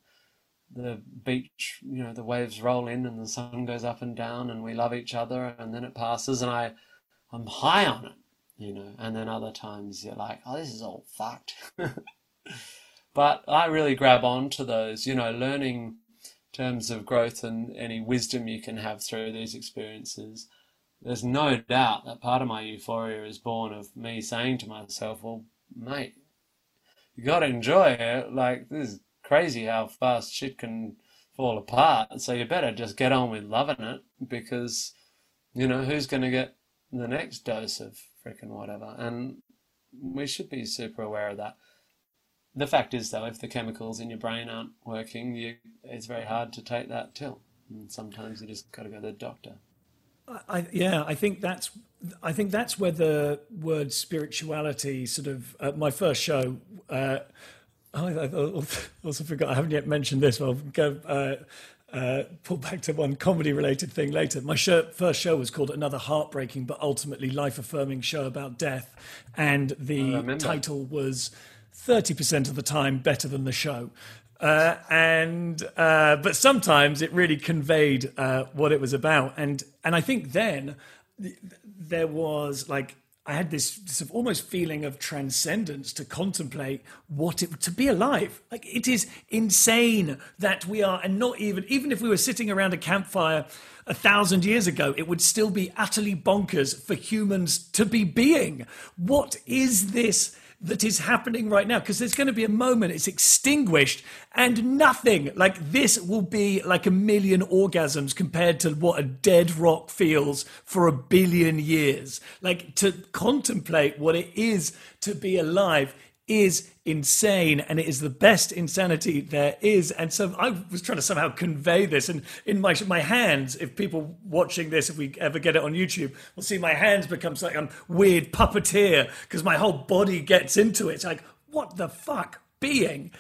the beach, you know, the waves roll in and the sun goes up and down and we love each other and then it passes and I, I'm high on it, you know, and then other times you're like, oh, this is all fucked. but I really grab on to those, you know, learning terms of growth and any wisdom you can have through these experiences. There's no doubt that part of my euphoria is born of me saying to myself, well, mate, you got to enjoy it. Like, this is crazy how fast shit can fall apart. So you better just get on with loving it because, you know, who's going to get the next dose of freaking whatever? And we should be super aware of that. The fact is, though, if the chemicals in your brain aren't working, you, it's very hard to take that till. And sometimes you just got to go to the doctor. I, yeah, I think that's I think that's where the word spirituality sort of uh, my first show. Uh, I, I, also forgot I haven't yet mentioned this. I'll go uh, uh, pull back to one comedy related thing later. My show, first show was called Another Heartbreaking but ultimately life affirming show about death, and the title was thirty percent of the time better than the show. Uh, and uh, but sometimes it really conveyed uh, what it was about, and and I think then there was like I had this sort of almost feeling of transcendence to contemplate what it to be alive. Like it is insane that we are, and not even even if we were sitting around a campfire a thousand years ago, it would still be utterly bonkers for humans to be being. What is this? That is happening right now because there's going to be a moment it's extinguished and nothing like this will be like a million orgasms compared to what a dead rock feels for a billion years. Like to contemplate what it is to be alive is insane and it is the best insanity there is. And so i was trying to somehow convey this and in my my hands if people watching this if we ever get it on youtube will see my hands become like a um, weird puppeteer because my whole body gets into it. It's like what the fuck being?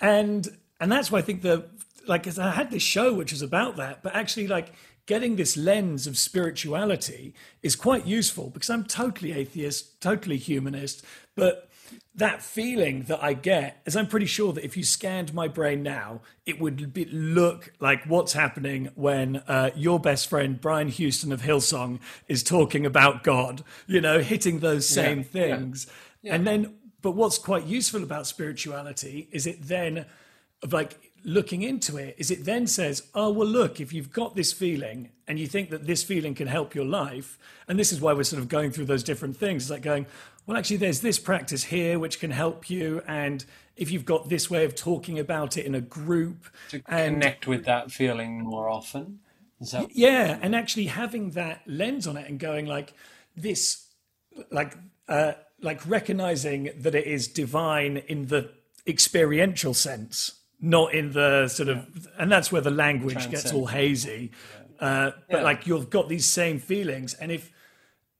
And and that's why i think the like i had this show which was about that but actually like getting this lens of spirituality is quite useful because i'm totally atheist totally humanist but that feeling that I get is I'm pretty sure that if you scanned my brain now, it would be, look like what's happening when uh, your best friend Brian Houston of Hillsong is talking about God, you know, hitting those same yeah, things. Yeah, yeah. And then, but what's quite useful about spirituality is it then, of like looking into it, is it then says, oh, well, look, if you've got this feeling and you think that this feeling can help your life, and this is why we're sort of going through those different things, it's like going, well, actually, there's this practice here which can help you. And if you've got this way of talking about it in a group, to and, connect with that feeling more often. That- yeah. And actually having that lens on it and going like this, like, uh, like recognizing that it is divine in the experiential sense, not in the sort of, and that's where the language gets all hazy. Uh, but yeah. like you've got these same feelings. And if,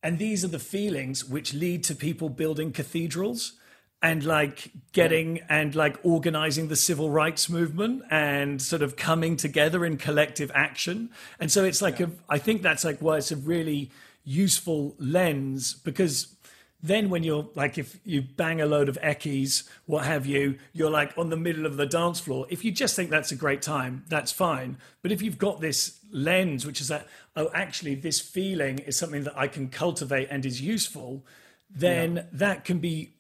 and these are the feelings which lead to people building cathedrals and like getting and like organizing the civil rights movement and sort of coming together in collective action. And so it's like, yeah. a, I think that's like why it's a really useful lens because then when you're like if you bang a load of eckies what have you you're like on the middle of the dance floor if you just think that's a great time that's fine but if you've got this lens which is that oh actually this feeling is something that i can cultivate and is useful then yeah. that can be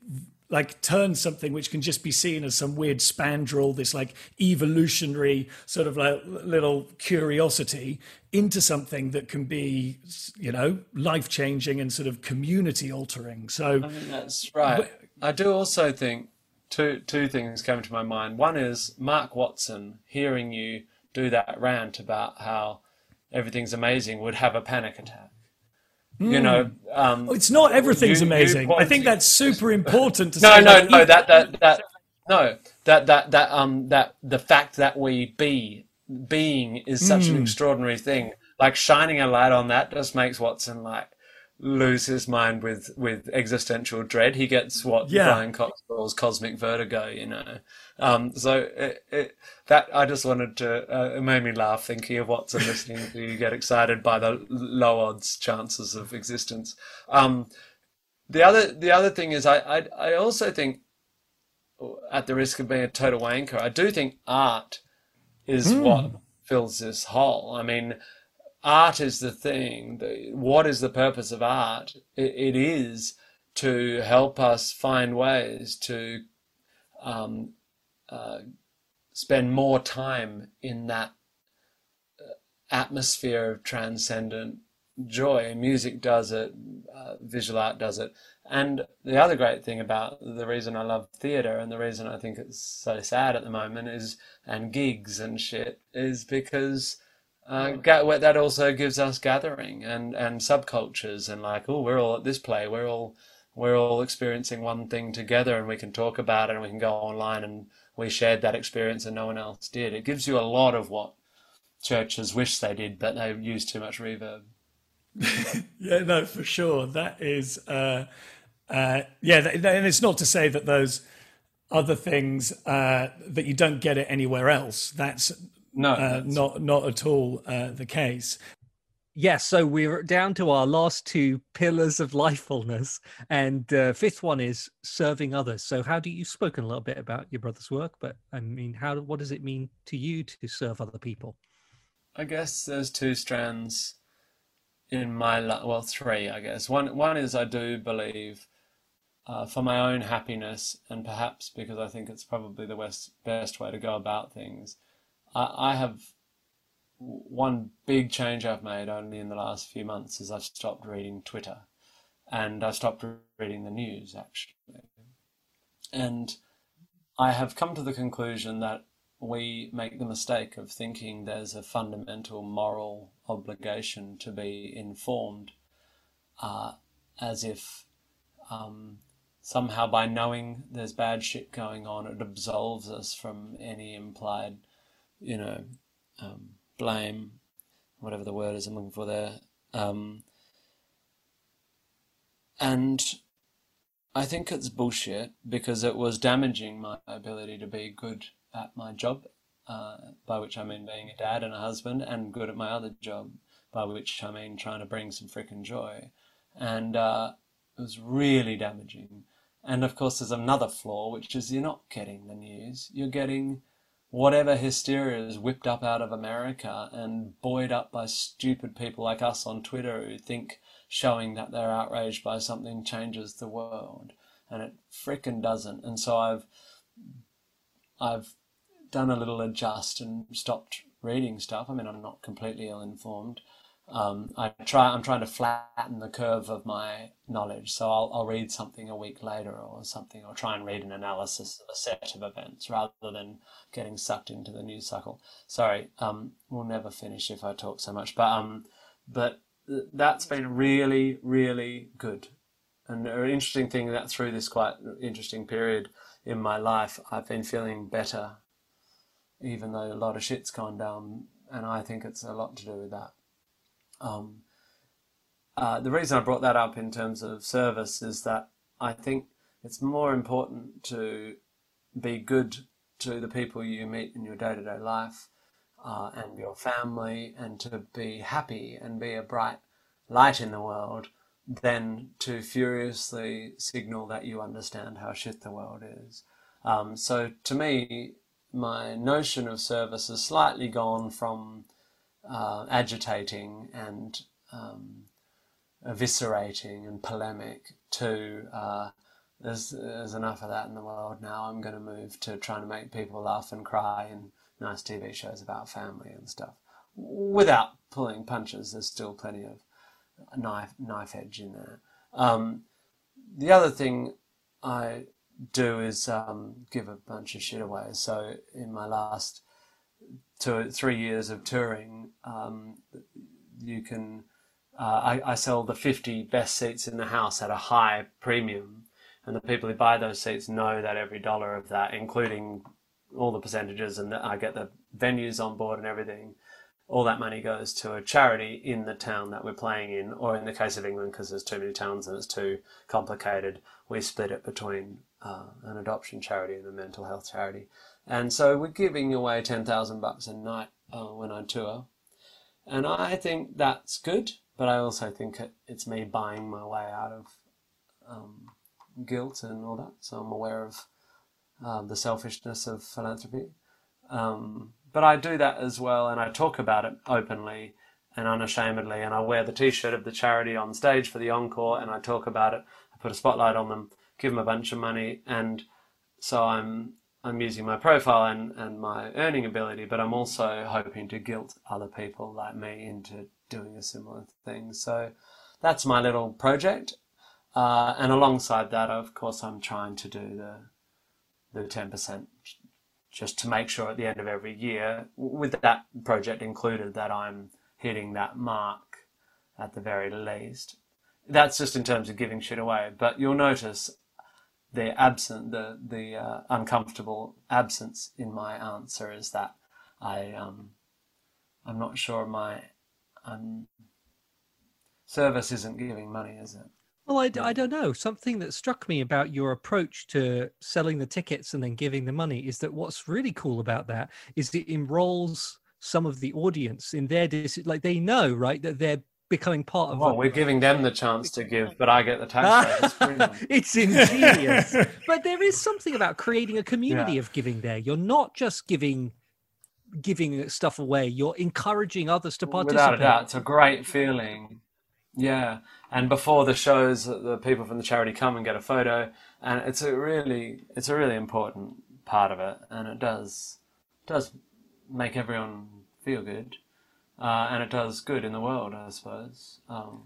like turn something which can just be seen as some weird spandrel, this like evolutionary sort of like little curiosity into something that can be, you know, life changing and sort of community altering. So I mean, that's right. I do also think two two things came to my mind. One is Mark Watson hearing you do that rant about how everything's amazing would have a panic attack. You know, um, it's not everything's you, amazing. You I think that's super important to no, say. No, no, no. That that that no. That that that um that the fact that we be being is such mm. an extraordinary thing. Like shining a light on that just makes Watson like lose his mind with with existential dread. He gets what yeah. Brian Cox calls cosmic vertigo. You know, um, so it, it, that I just wanted to uh, it made me laugh thinking of Watson listening to you get excited by the low odds chances of existence. Um, the other the other thing is I, I I also think at the risk of being a total wanker, I do think art is mm. what fills this hole. I mean, art is the thing. what is the purpose of art? it, it is to help us find ways to um, uh, spend more time in that uh, atmosphere of transcendent joy. Music does it, uh, visual art does it. And the other great thing about the reason I love theatre and the reason I think it's so sad at the moment is, and gigs and shit, is because uh, that also gives us gathering and, and subcultures and like, oh, we're all at this play, we're all we're all experiencing one thing together and we can talk about it and we can go online and we shared that experience and no one else did. It gives you a lot of what churches wish they did, but they use too much reverb. yeah, no, for sure. That is, uh, uh, yeah, and it's not to say that those other things uh, that you don't get it anywhere else. That's no, uh, not not at all uh, the case. Yes, so we're down to our last two pillars of lifefulness, and uh, fifth one is serving others. So, how do you've spoken a little bit about your brother's work? But I mean, how what does it mean to you to serve other people? I guess there's two strands in my well, three. I guess one one is I do believe uh, for my own happiness, and perhaps because I think it's probably the best best way to go about things. I, I have one big change I've made only in the last few months is I've stopped reading Twitter and I stopped reading the news actually. And I have come to the conclusion that we make the mistake of thinking there's a fundamental moral obligation to be informed, uh, as if um, somehow by knowing there's bad shit going on, it absolves us from any implied, you know, um, blame, whatever the word is I'm looking for there. Um, and I think it's bullshit because it was damaging my ability to be good at my job, uh, by which I mean being a dad and a husband, and good at my other job, by which I mean trying to bring some freaking joy. And uh, it was really damaging. And of course, there's another flaw, which is you're not getting the news. You're getting whatever hysteria is whipped up out of America and buoyed up by stupid people like us on Twitter who think showing that they're outraged by something changes the world. And it frickin' doesn't. And so I've I've done a little adjust and stopped reading stuff. I mean, I'm not completely ill informed, um, I try. I'm trying to flatten the curve of my knowledge, so I'll, I'll read something a week later or something, or try and read an analysis of a set of events rather than getting sucked into the news cycle. Sorry, um, we'll never finish if I talk so much, but um, but that's been really, really good, and an interesting thing that through this quite interesting period in my life, I've been feeling better, even though a lot of shit's gone down, and I think it's a lot to do with that. Um, uh, the reason I brought that up in terms of service is that I think it's more important to be good to the people you meet in your day to day life uh, and your family and to be happy and be a bright light in the world than to furiously signal that you understand how shit the world is. Um, so to me, my notion of service has slightly gone from uh, agitating and um, eviscerating and polemic to uh, there's, there's enough of that in the world now. I'm going to move to trying to make people laugh and cry and nice TV shows about family and stuff without pulling punches. There's still plenty of knife knife edge in there. Um, the other thing I do is um, give a bunch of shit away. So in my last two, three years of touring, um, you can. Uh, I, I sell the 50 best seats in the house at a high premium, and the people who buy those seats know that every dollar of that, including all the percentages, and that I get the venues on board and everything. All that money goes to a charity in the town that we're playing in, or in the case of England, because there's too many towns and it's too complicated, we split it between uh, an adoption charity and a mental health charity. And so we're giving away 10,000 bucks a night uh, when I tour. And I think that's good, but I also think it's me buying my way out of um, guilt and all that. So I'm aware of uh, the selfishness of philanthropy. Um, but I do that as well, and I talk about it openly and unashamedly. And I wear the T-shirt of the charity on stage for the encore, and I talk about it. I put a spotlight on them, give them a bunch of money, and so I'm I'm using my profile and, and my earning ability, but I'm also hoping to guilt other people like me into doing a similar thing. So that's my little project. Uh, and alongside that, of course, I'm trying to do the the 10% just to make sure at the end of every year, with that project included, that I'm hitting that mark at the very least. That's just in terms of giving shit away. But you'll notice the absent the the uh, uncomfortable absence in my answer is that I um I'm not sure my um service isn't giving money, is it? Well, I, I don't know. Something that struck me about your approach to selling the tickets and then giving the money is that what's really cool about that is it enrolls some of the audience in their like they know right that they're becoming part of. It. Well, a... we're giving them the chance to give, but I get the tax. it's ingenious, but there is something about creating a community yeah. of giving. There, you're not just giving giving stuff away. You're encouraging others to participate. Without a doubt, it's a great feeling. Yeah, and before the shows, the people from the charity come and get a photo, and it's a really, it's a really important part of it, and it does, does make everyone feel good uh, and it does good in the world, I suppose. Um,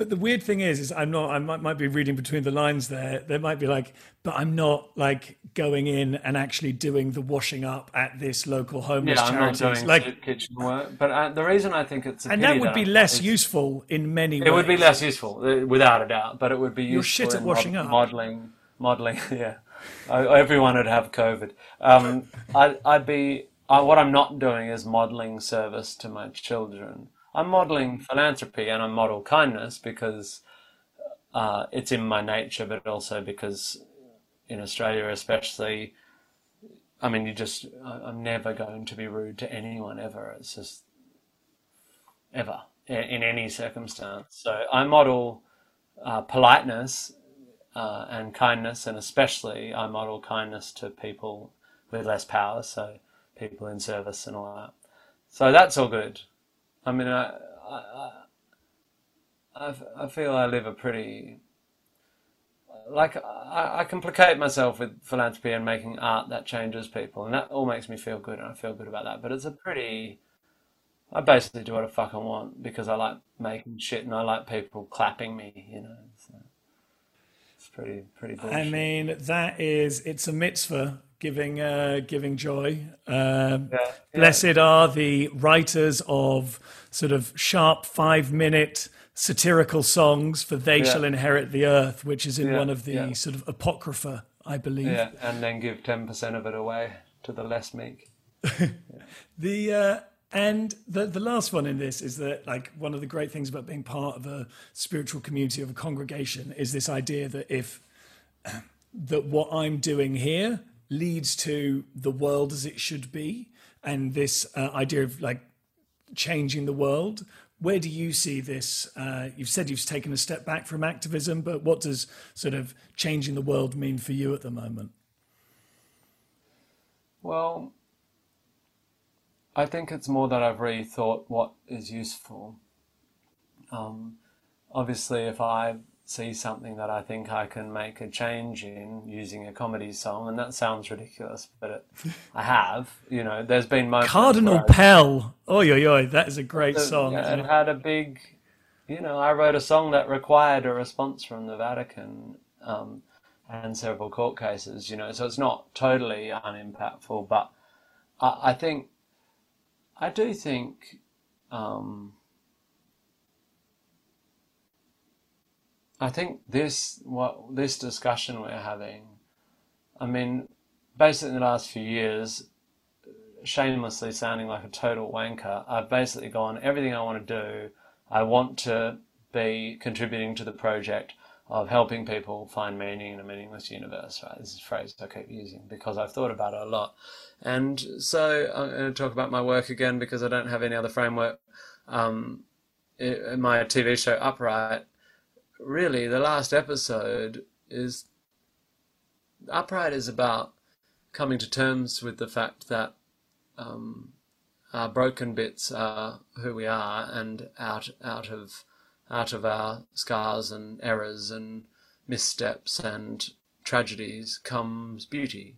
but the weird thing is, is I'm not. I might, might be reading between the lines there. There might be like, but I'm not like going in and actually doing the washing up at this local homeless yeah, charity. I'm not doing like kitchen work. But uh, the reason I think it's and that would be less useful in many. It ways. would be less useful, uh, without a doubt. But it would be You're useful. shit at washing mod- up. Modeling, modeling. Yeah, I, everyone would have COVID. Um, I'd, I'd be uh, what I'm not doing is modeling service to my children. I'm modeling philanthropy and I model kindness because uh, it's in my nature, but also because in Australia, especially, I mean, you just, I'm never going to be rude to anyone ever. It's just ever in any circumstance. So I model uh, politeness uh, and kindness, and especially I model kindness to people with less power. So people in service and all that. So that's all good. I mean, I, I, I, I feel I live a pretty, like, I, I complicate myself with philanthropy and making art that changes people, and that all makes me feel good, and I feel good about that. But it's a pretty, I basically do what I want because I like making shit and I like people clapping me, you know. So it's pretty, pretty bullshit. I mean, that is, it's a mitzvah giving uh, giving joy. Um, yeah, yeah. Blessed are the writers of sort of sharp five minute satirical songs, for they yeah. shall inherit the earth, which is in one of the sort of apocrypha, I believe. Yeah, and then give ten percent of it away to the less meek. the uh, and the the last one in this is that like one of the great things about being part of a spiritual community of a congregation is this idea that if that what I'm doing here leads to the world as it should be and this uh, idea of like changing the world. Where do you see this uh, you've said you've taken a step back from activism but what does sort of changing the world mean for you at the moment? Well i think it's more that i've really thought what is useful. Um, obviously if i see something that I think I can make a change in using a comedy song, and that sounds ridiculous, but it, I have. You know, there's been moments. Cardinal Pell. Oi, oi, oi! That is a great the, song. Yeah, it, it had a big. You know, I wrote a song that required a response from the Vatican um, and several court cases. You know, so it's not totally unimpactful, but I, I think I do think. Um, I think this what this discussion we're having, I mean, basically in the last few years, shamelessly sounding like a total wanker, I've basically gone everything I want to do. I want to be contributing to the project of helping people find meaning in a meaningless universe. Right, this is a phrase I keep using because I've thought about it a lot. And so I'm going to talk about my work again because I don't have any other framework. Um, it, my TV show Upright really, the last episode is Upright is about coming to terms with the fact that um, our broken bits are who we are, and out out of out of our scars and errors and missteps and tragedies comes beauty.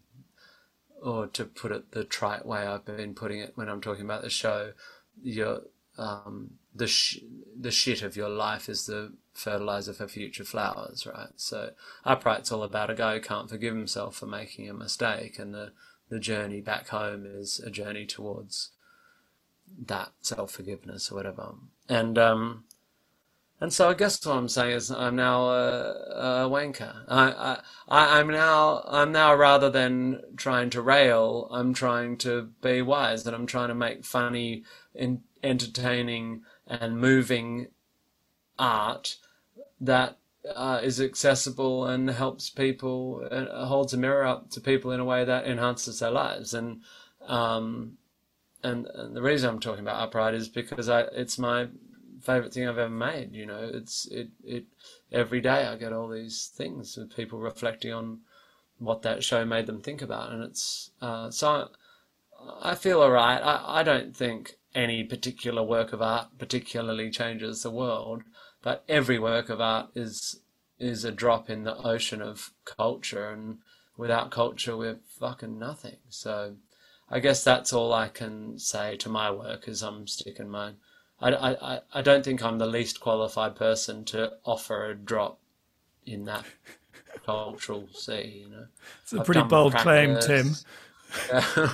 Or to put it the trite way I've been putting it when I'm talking about the show, your um, the sh- the shit of your life is the fertilizer for future flowers, right? So Upright's all about a guy who can't forgive himself for making a mistake, and the the journey back home is a journey towards that self forgiveness or whatever. And um, and so I guess what I'm saying is I'm now a, a wanker. I, I I'm now I'm now rather than trying to rail, I'm trying to be wise, and I'm trying to make funny, in, entertaining and moving art that uh, is accessible and helps people, uh, holds a mirror up to people in a way that enhances their lives. And um, and, and the reason I'm talking about Upright is because I, it's my favorite thing I've ever made. You know, it's it it every day I get all these things with people reflecting on what that show made them think about, and it's uh, so I, I feel alright. I I don't think any particular work of art particularly changes the world, but every work of art is is a drop in the ocean of culture, and without culture, we're fucking nothing. So, I guess that's all I can say to my work is I'm sticking my. I, I, I don't think I'm the least qualified person to offer a drop in that cultural sea. You know, it's a I've pretty bold practice. claim,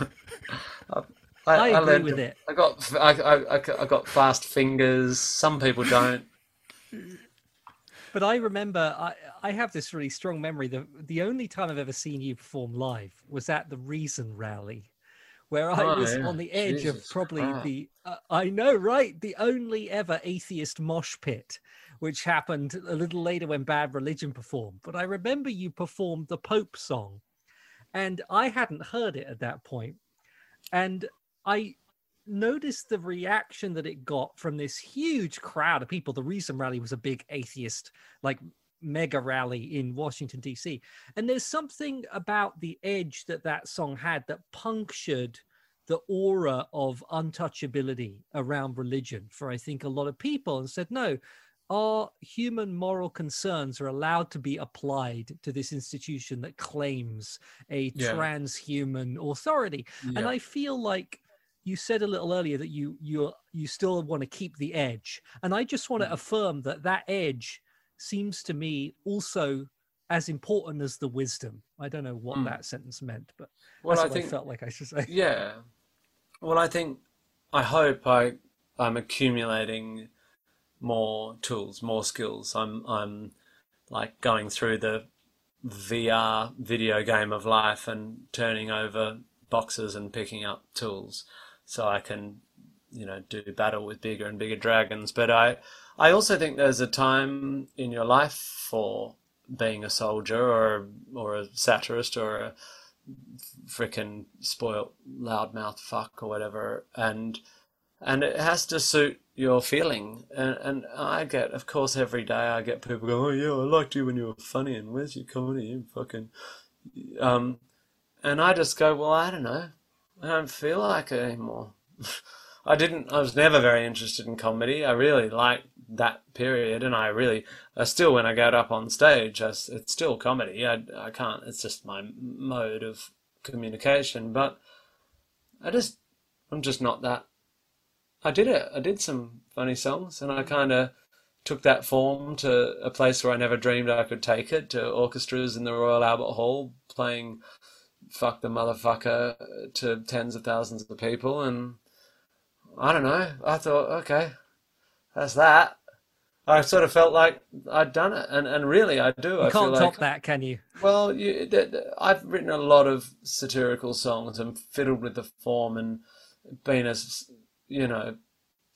Tim. I, I, agree I with it. I got I, I, I got fast fingers. Some people don't. But I remember I, I have this really strong memory. The the only time I've ever seen you perform live was at the Reason rally, where I oh, was yeah. on the edge Jesus of probably Christ. the uh, I know right the only ever atheist mosh pit, which happened a little later when Bad Religion performed. But I remember you performed the Pope song, and I hadn't heard it at that point, and I noticed the reaction that it got from this huge crowd of people. The Reason Rally was a big atheist, like mega rally in Washington, D.C. And there's something about the edge that that song had that punctured the aura of untouchability around religion for, I think, a lot of people and said, no, our human moral concerns are allowed to be applied to this institution that claims a yeah. transhuman authority. Yeah. And I feel like you said a little earlier that you you you still want to keep the edge, and I just want to mm. affirm that that edge seems to me also as important as the wisdom. I don't know what mm. that sentence meant, but well, I think I felt like I should say. Yeah. Well, I think I hope I I'm accumulating more tools, more skills. I'm I'm like going through the VR video game of life and turning over boxes and picking up tools so I can, you know, do battle with bigger and bigger dragons. But I, I also think there's a time in your life for being a soldier or or a satirist or a freaking spoilt loudmouth fuck or whatever, and and it has to suit your feeling. And, and I get, of course, every day I get people going, "Oh yeah, I liked you when you were funny, and where's your comedy? You fucking." Um, and I just go, well, I don't know. I don't feel like it anymore. I didn't. I was never very interested in comedy. I really liked that period, and I really, I still when I get up on stage, I, it's still comedy. I I can't. It's just my mode of communication. But I just, I'm just not that. I did it. I did some funny songs, and I kind of took that form to a place where I never dreamed I could take it to orchestras in the Royal Albert Hall playing fuck the motherfucker to tens of thousands of people, and I don't know. I thought, okay, that's that. I sort of felt like I'd done it, and, and really I do. You I can't top like, that, can you? Well, you, I've written a lot of satirical songs and fiddled with the form and been as you know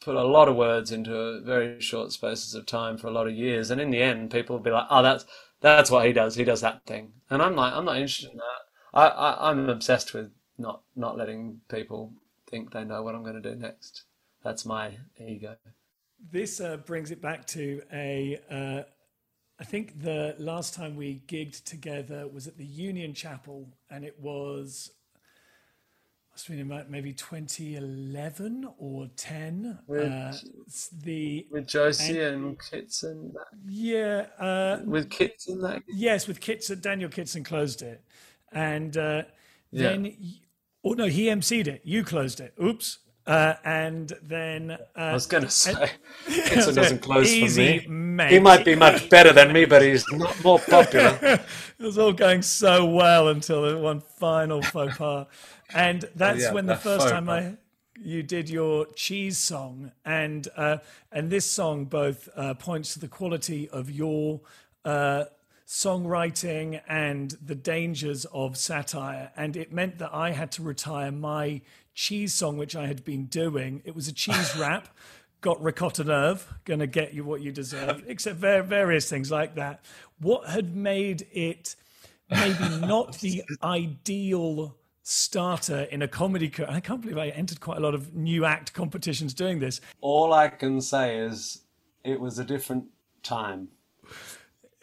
put a lot of words into very short spaces of time for a lot of years, and in the end, people will be like, "Oh, that's that's what he does. He does that thing," and I'm like, I'm not interested in that. I, I I'm obsessed with not not letting people think they know what I'm going to do next. That's my ego. This uh, brings it back to a. Uh, I think the last time we gigged together was at the Union Chapel, and it was must have been maybe 2011 or 10. With, uh, the with Josie and, Kits and Kitson. Yeah. Uh, with Kitson, that. Yes, with Kitson. Daniel Kitson closed it and uh, then yeah. oh no, he emceed it. You closed it. Oops. Uh, and then uh, I was going to say, Kitson doesn't close for me. Mate. He might be much better than me, but he's not more popular. it was all going so well until one final faux pas, and that's oh, yeah, when the first time pas. I you did your cheese song, and uh, and this song both uh, points to the quality of your uh, songwriting and the dangers of satire. And it meant that I had to retire my cheese song, which I had been doing. It was a cheese rap got ricotta nerve, going to get you what you deserve, except various things like that. What had made it maybe not the ideal starter in a comedy career? I can't believe I entered quite a lot of new act competitions doing this. All I can say is it was a different time.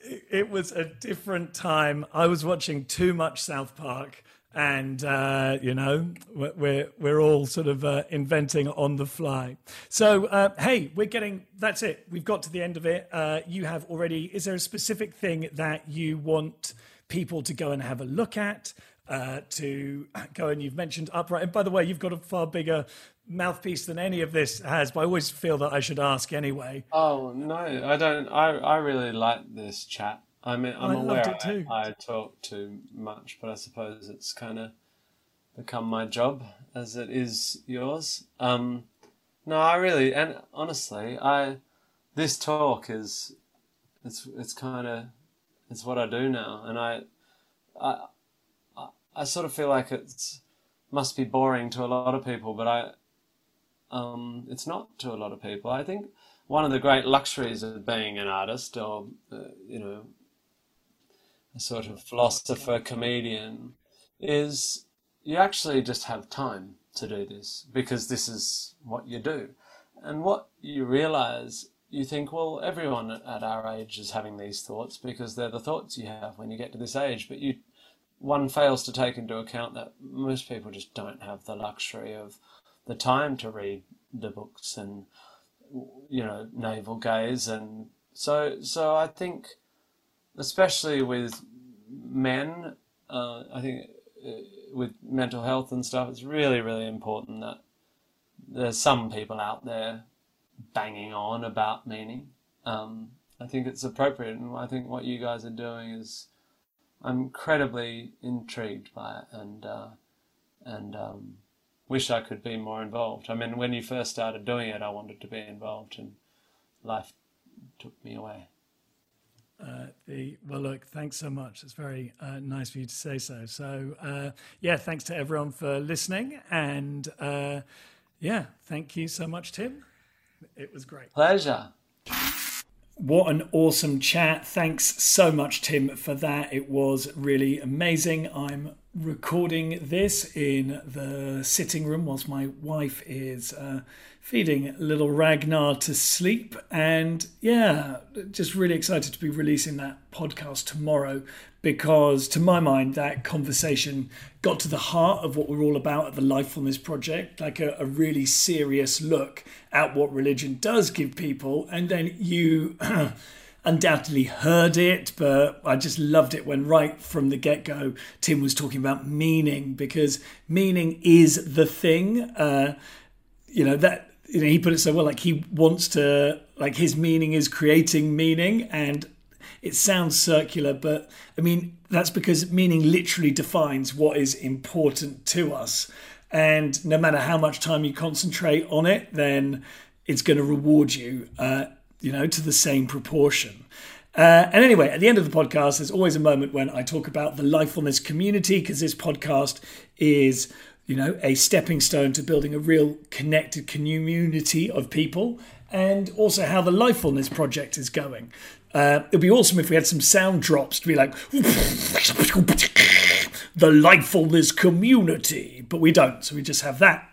It was a different time. I was watching too much South Park and uh, you know we're we're all sort of uh, inventing on the fly. So uh, hey, we're getting that's it. We've got to the end of it. Uh, you have already. Is there a specific thing that you want people to go and have a look at? Uh, to go and you've mentioned upright. And by the way, you've got a far bigger mouthpiece than any of this has. But I always feel that I should ask anyway. Oh no, I don't. I I really like this chat. I mean, I'm I aware I, I, talk too much, but I suppose it's kind of become my job as it is yours. Um, no, I really and honestly, I this talk is it's it's kind of it's what I do now, and I I I sort of feel like it's must be boring to a lot of people, but I um, it's not to a lot of people. I think one of the great luxuries of being an artist, or uh, you know, a sort of philosopher comedian is you actually just have time to do this because this is what you do. And what you realize, you think, well, everyone at our age is having these thoughts because they're the thoughts you have when you get to this age. But you, one fails to take into account that most people just don't have the luxury of the time to read the books and, you know, navel gaze. And so, so I think especially with men, uh, I think uh, with mental health and stuff, it's really, really important that there's some people out there banging on about meaning. Um, I think it's appropriate, and I think what you guys are doing is, I'm incredibly intrigued by it, and uh, and um, wish I could be more involved. I mean, when you first started doing it, I wanted to be involved, and life took me away. Uh, the well, look, thanks so much. It's very uh, nice for you to say so. So, uh, yeah, thanks to everyone for listening, and uh, yeah, thank you so much, Tim. It was great. Pleasure. What an awesome chat. Thanks so much, Tim, for that. It was really amazing. I'm recording this in the sitting room whilst my wife is uh, feeding little Ragnar to sleep. And yeah, just really excited to be releasing that podcast tomorrow because, to my mind, that conversation got to the heart of what we're all about at the Lifefulness Project like a, a really serious look at what religion does give people. And then you. undoubtedly heard it, but I just loved it when right from the get go, Tim was talking about meaning because meaning is the thing. Uh, you know, that, you know, he put it so well, like he wants to, like his meaning is creating meaning. And it sounds circular, but I mean, that's because meaning literally defines what is important to us. And no matter how much time you concentrate on it, then it's going to reward you. Uh, you know, to the same proportion. Uh, and anyway, at the end of the podcast, there's always a moment when I talk about the Lifefulness community because this podcast is, you know, a stepping stone to building a real connected community of people and also how the Lifefulness project is going. Uh, it'd be awesome if we had some sound drops to be like, the Lifefulness community, but we don't, so we just have that.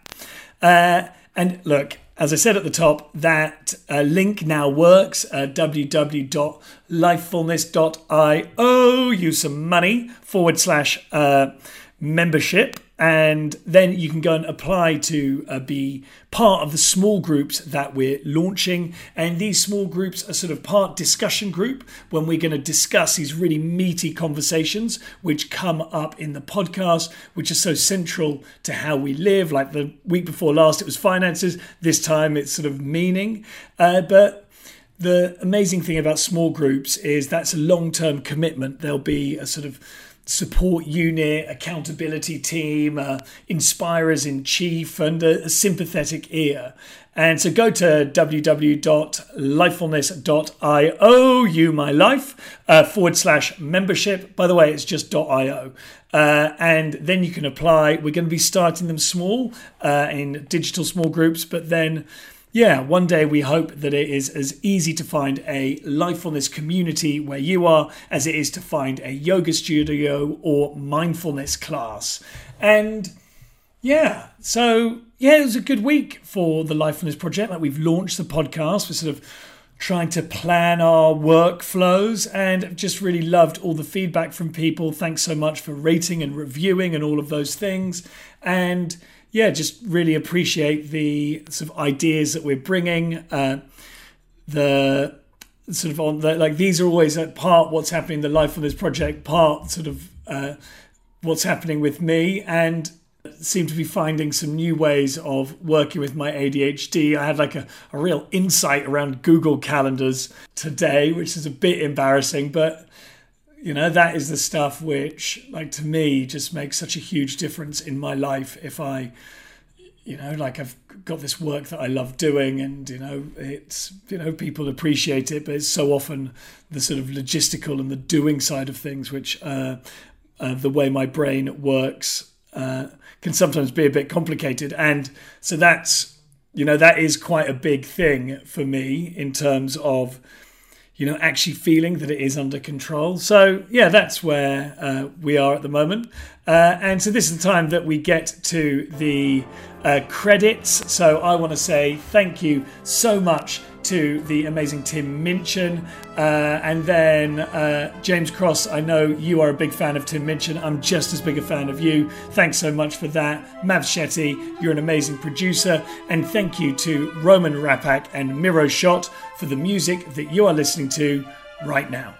Uh, and look, as I said at the top, that uh, link now works. Uh, www.lifefulness.io. Use some money forward slash uh, membership and then you can go and apply to uh, be part of the small groups that we're launching. And these small groups are sort of part discussion group when we're going to discuss these really meaty conversations which come up in the podcast which are so central to how we live. Like the week before last it was finances. This time it's sort of meaning. Uh, but the amazing thing about small groups is that's a long-term commitment. There'll be a sort of support unit, accountability team, uh, inspirers in chief, and a, a, sympathetic ear. And so go to www.lifefulness.io, you my life, uh, forward slash membership. By the way, it's just .io. Uh, and then you can apply. We're going to be starting them small uh, in digital small groups, but then yeah, one day we hope that it is as easy to find a Lifefulness community where you are as it is to find a yoga studio or mindfulness class. And yeah, so yeah, it was a good week for the Lifefulness Project. Like we've launched the podcast, we're sort of trying to plan our workflows and just really loved all the feedback from people. Thanks so much for rating and reviewing and all of those things. And yeah, just really appreciate the sort of ideas that we're bringing. Uh, the sort of on the like these are always at part what's happening in the this Project, part sort of uh, what's happening with me and seem to be finding some new ways of working with my ADHD. I had like a, a real insight around Google calendars today, which is a bit embarrassing, but you know, that is the stuff which, like, to me, just makes such a huge difference in my life if I, you know, like I've got this work that I love doing and, you know, it's, you know, people appreciate it, but it's so often the sort of logistical and the doing side of things, which, uh, uh, the way my brain works uh, can sometimes be a bit complicated. And so that's, you know, that is quite a big thing for me in terms of, you know, actually feeling that it is under control. So, yeah, that's where uh, we are at the moment. Uh, and so, this is the time that we get to the uh, credits. So, I want to say thank you so much to the amazing Tim Minchin. Uh, and then uh, James Cross, I know you are a big fan of Tim Minchin. I'm just as big a fan of you. Thanks so much for that. Mav Shetty, you're an amazing producer. And thank you to Roman Rappak and Miro Shot for the music that you are listening to right now.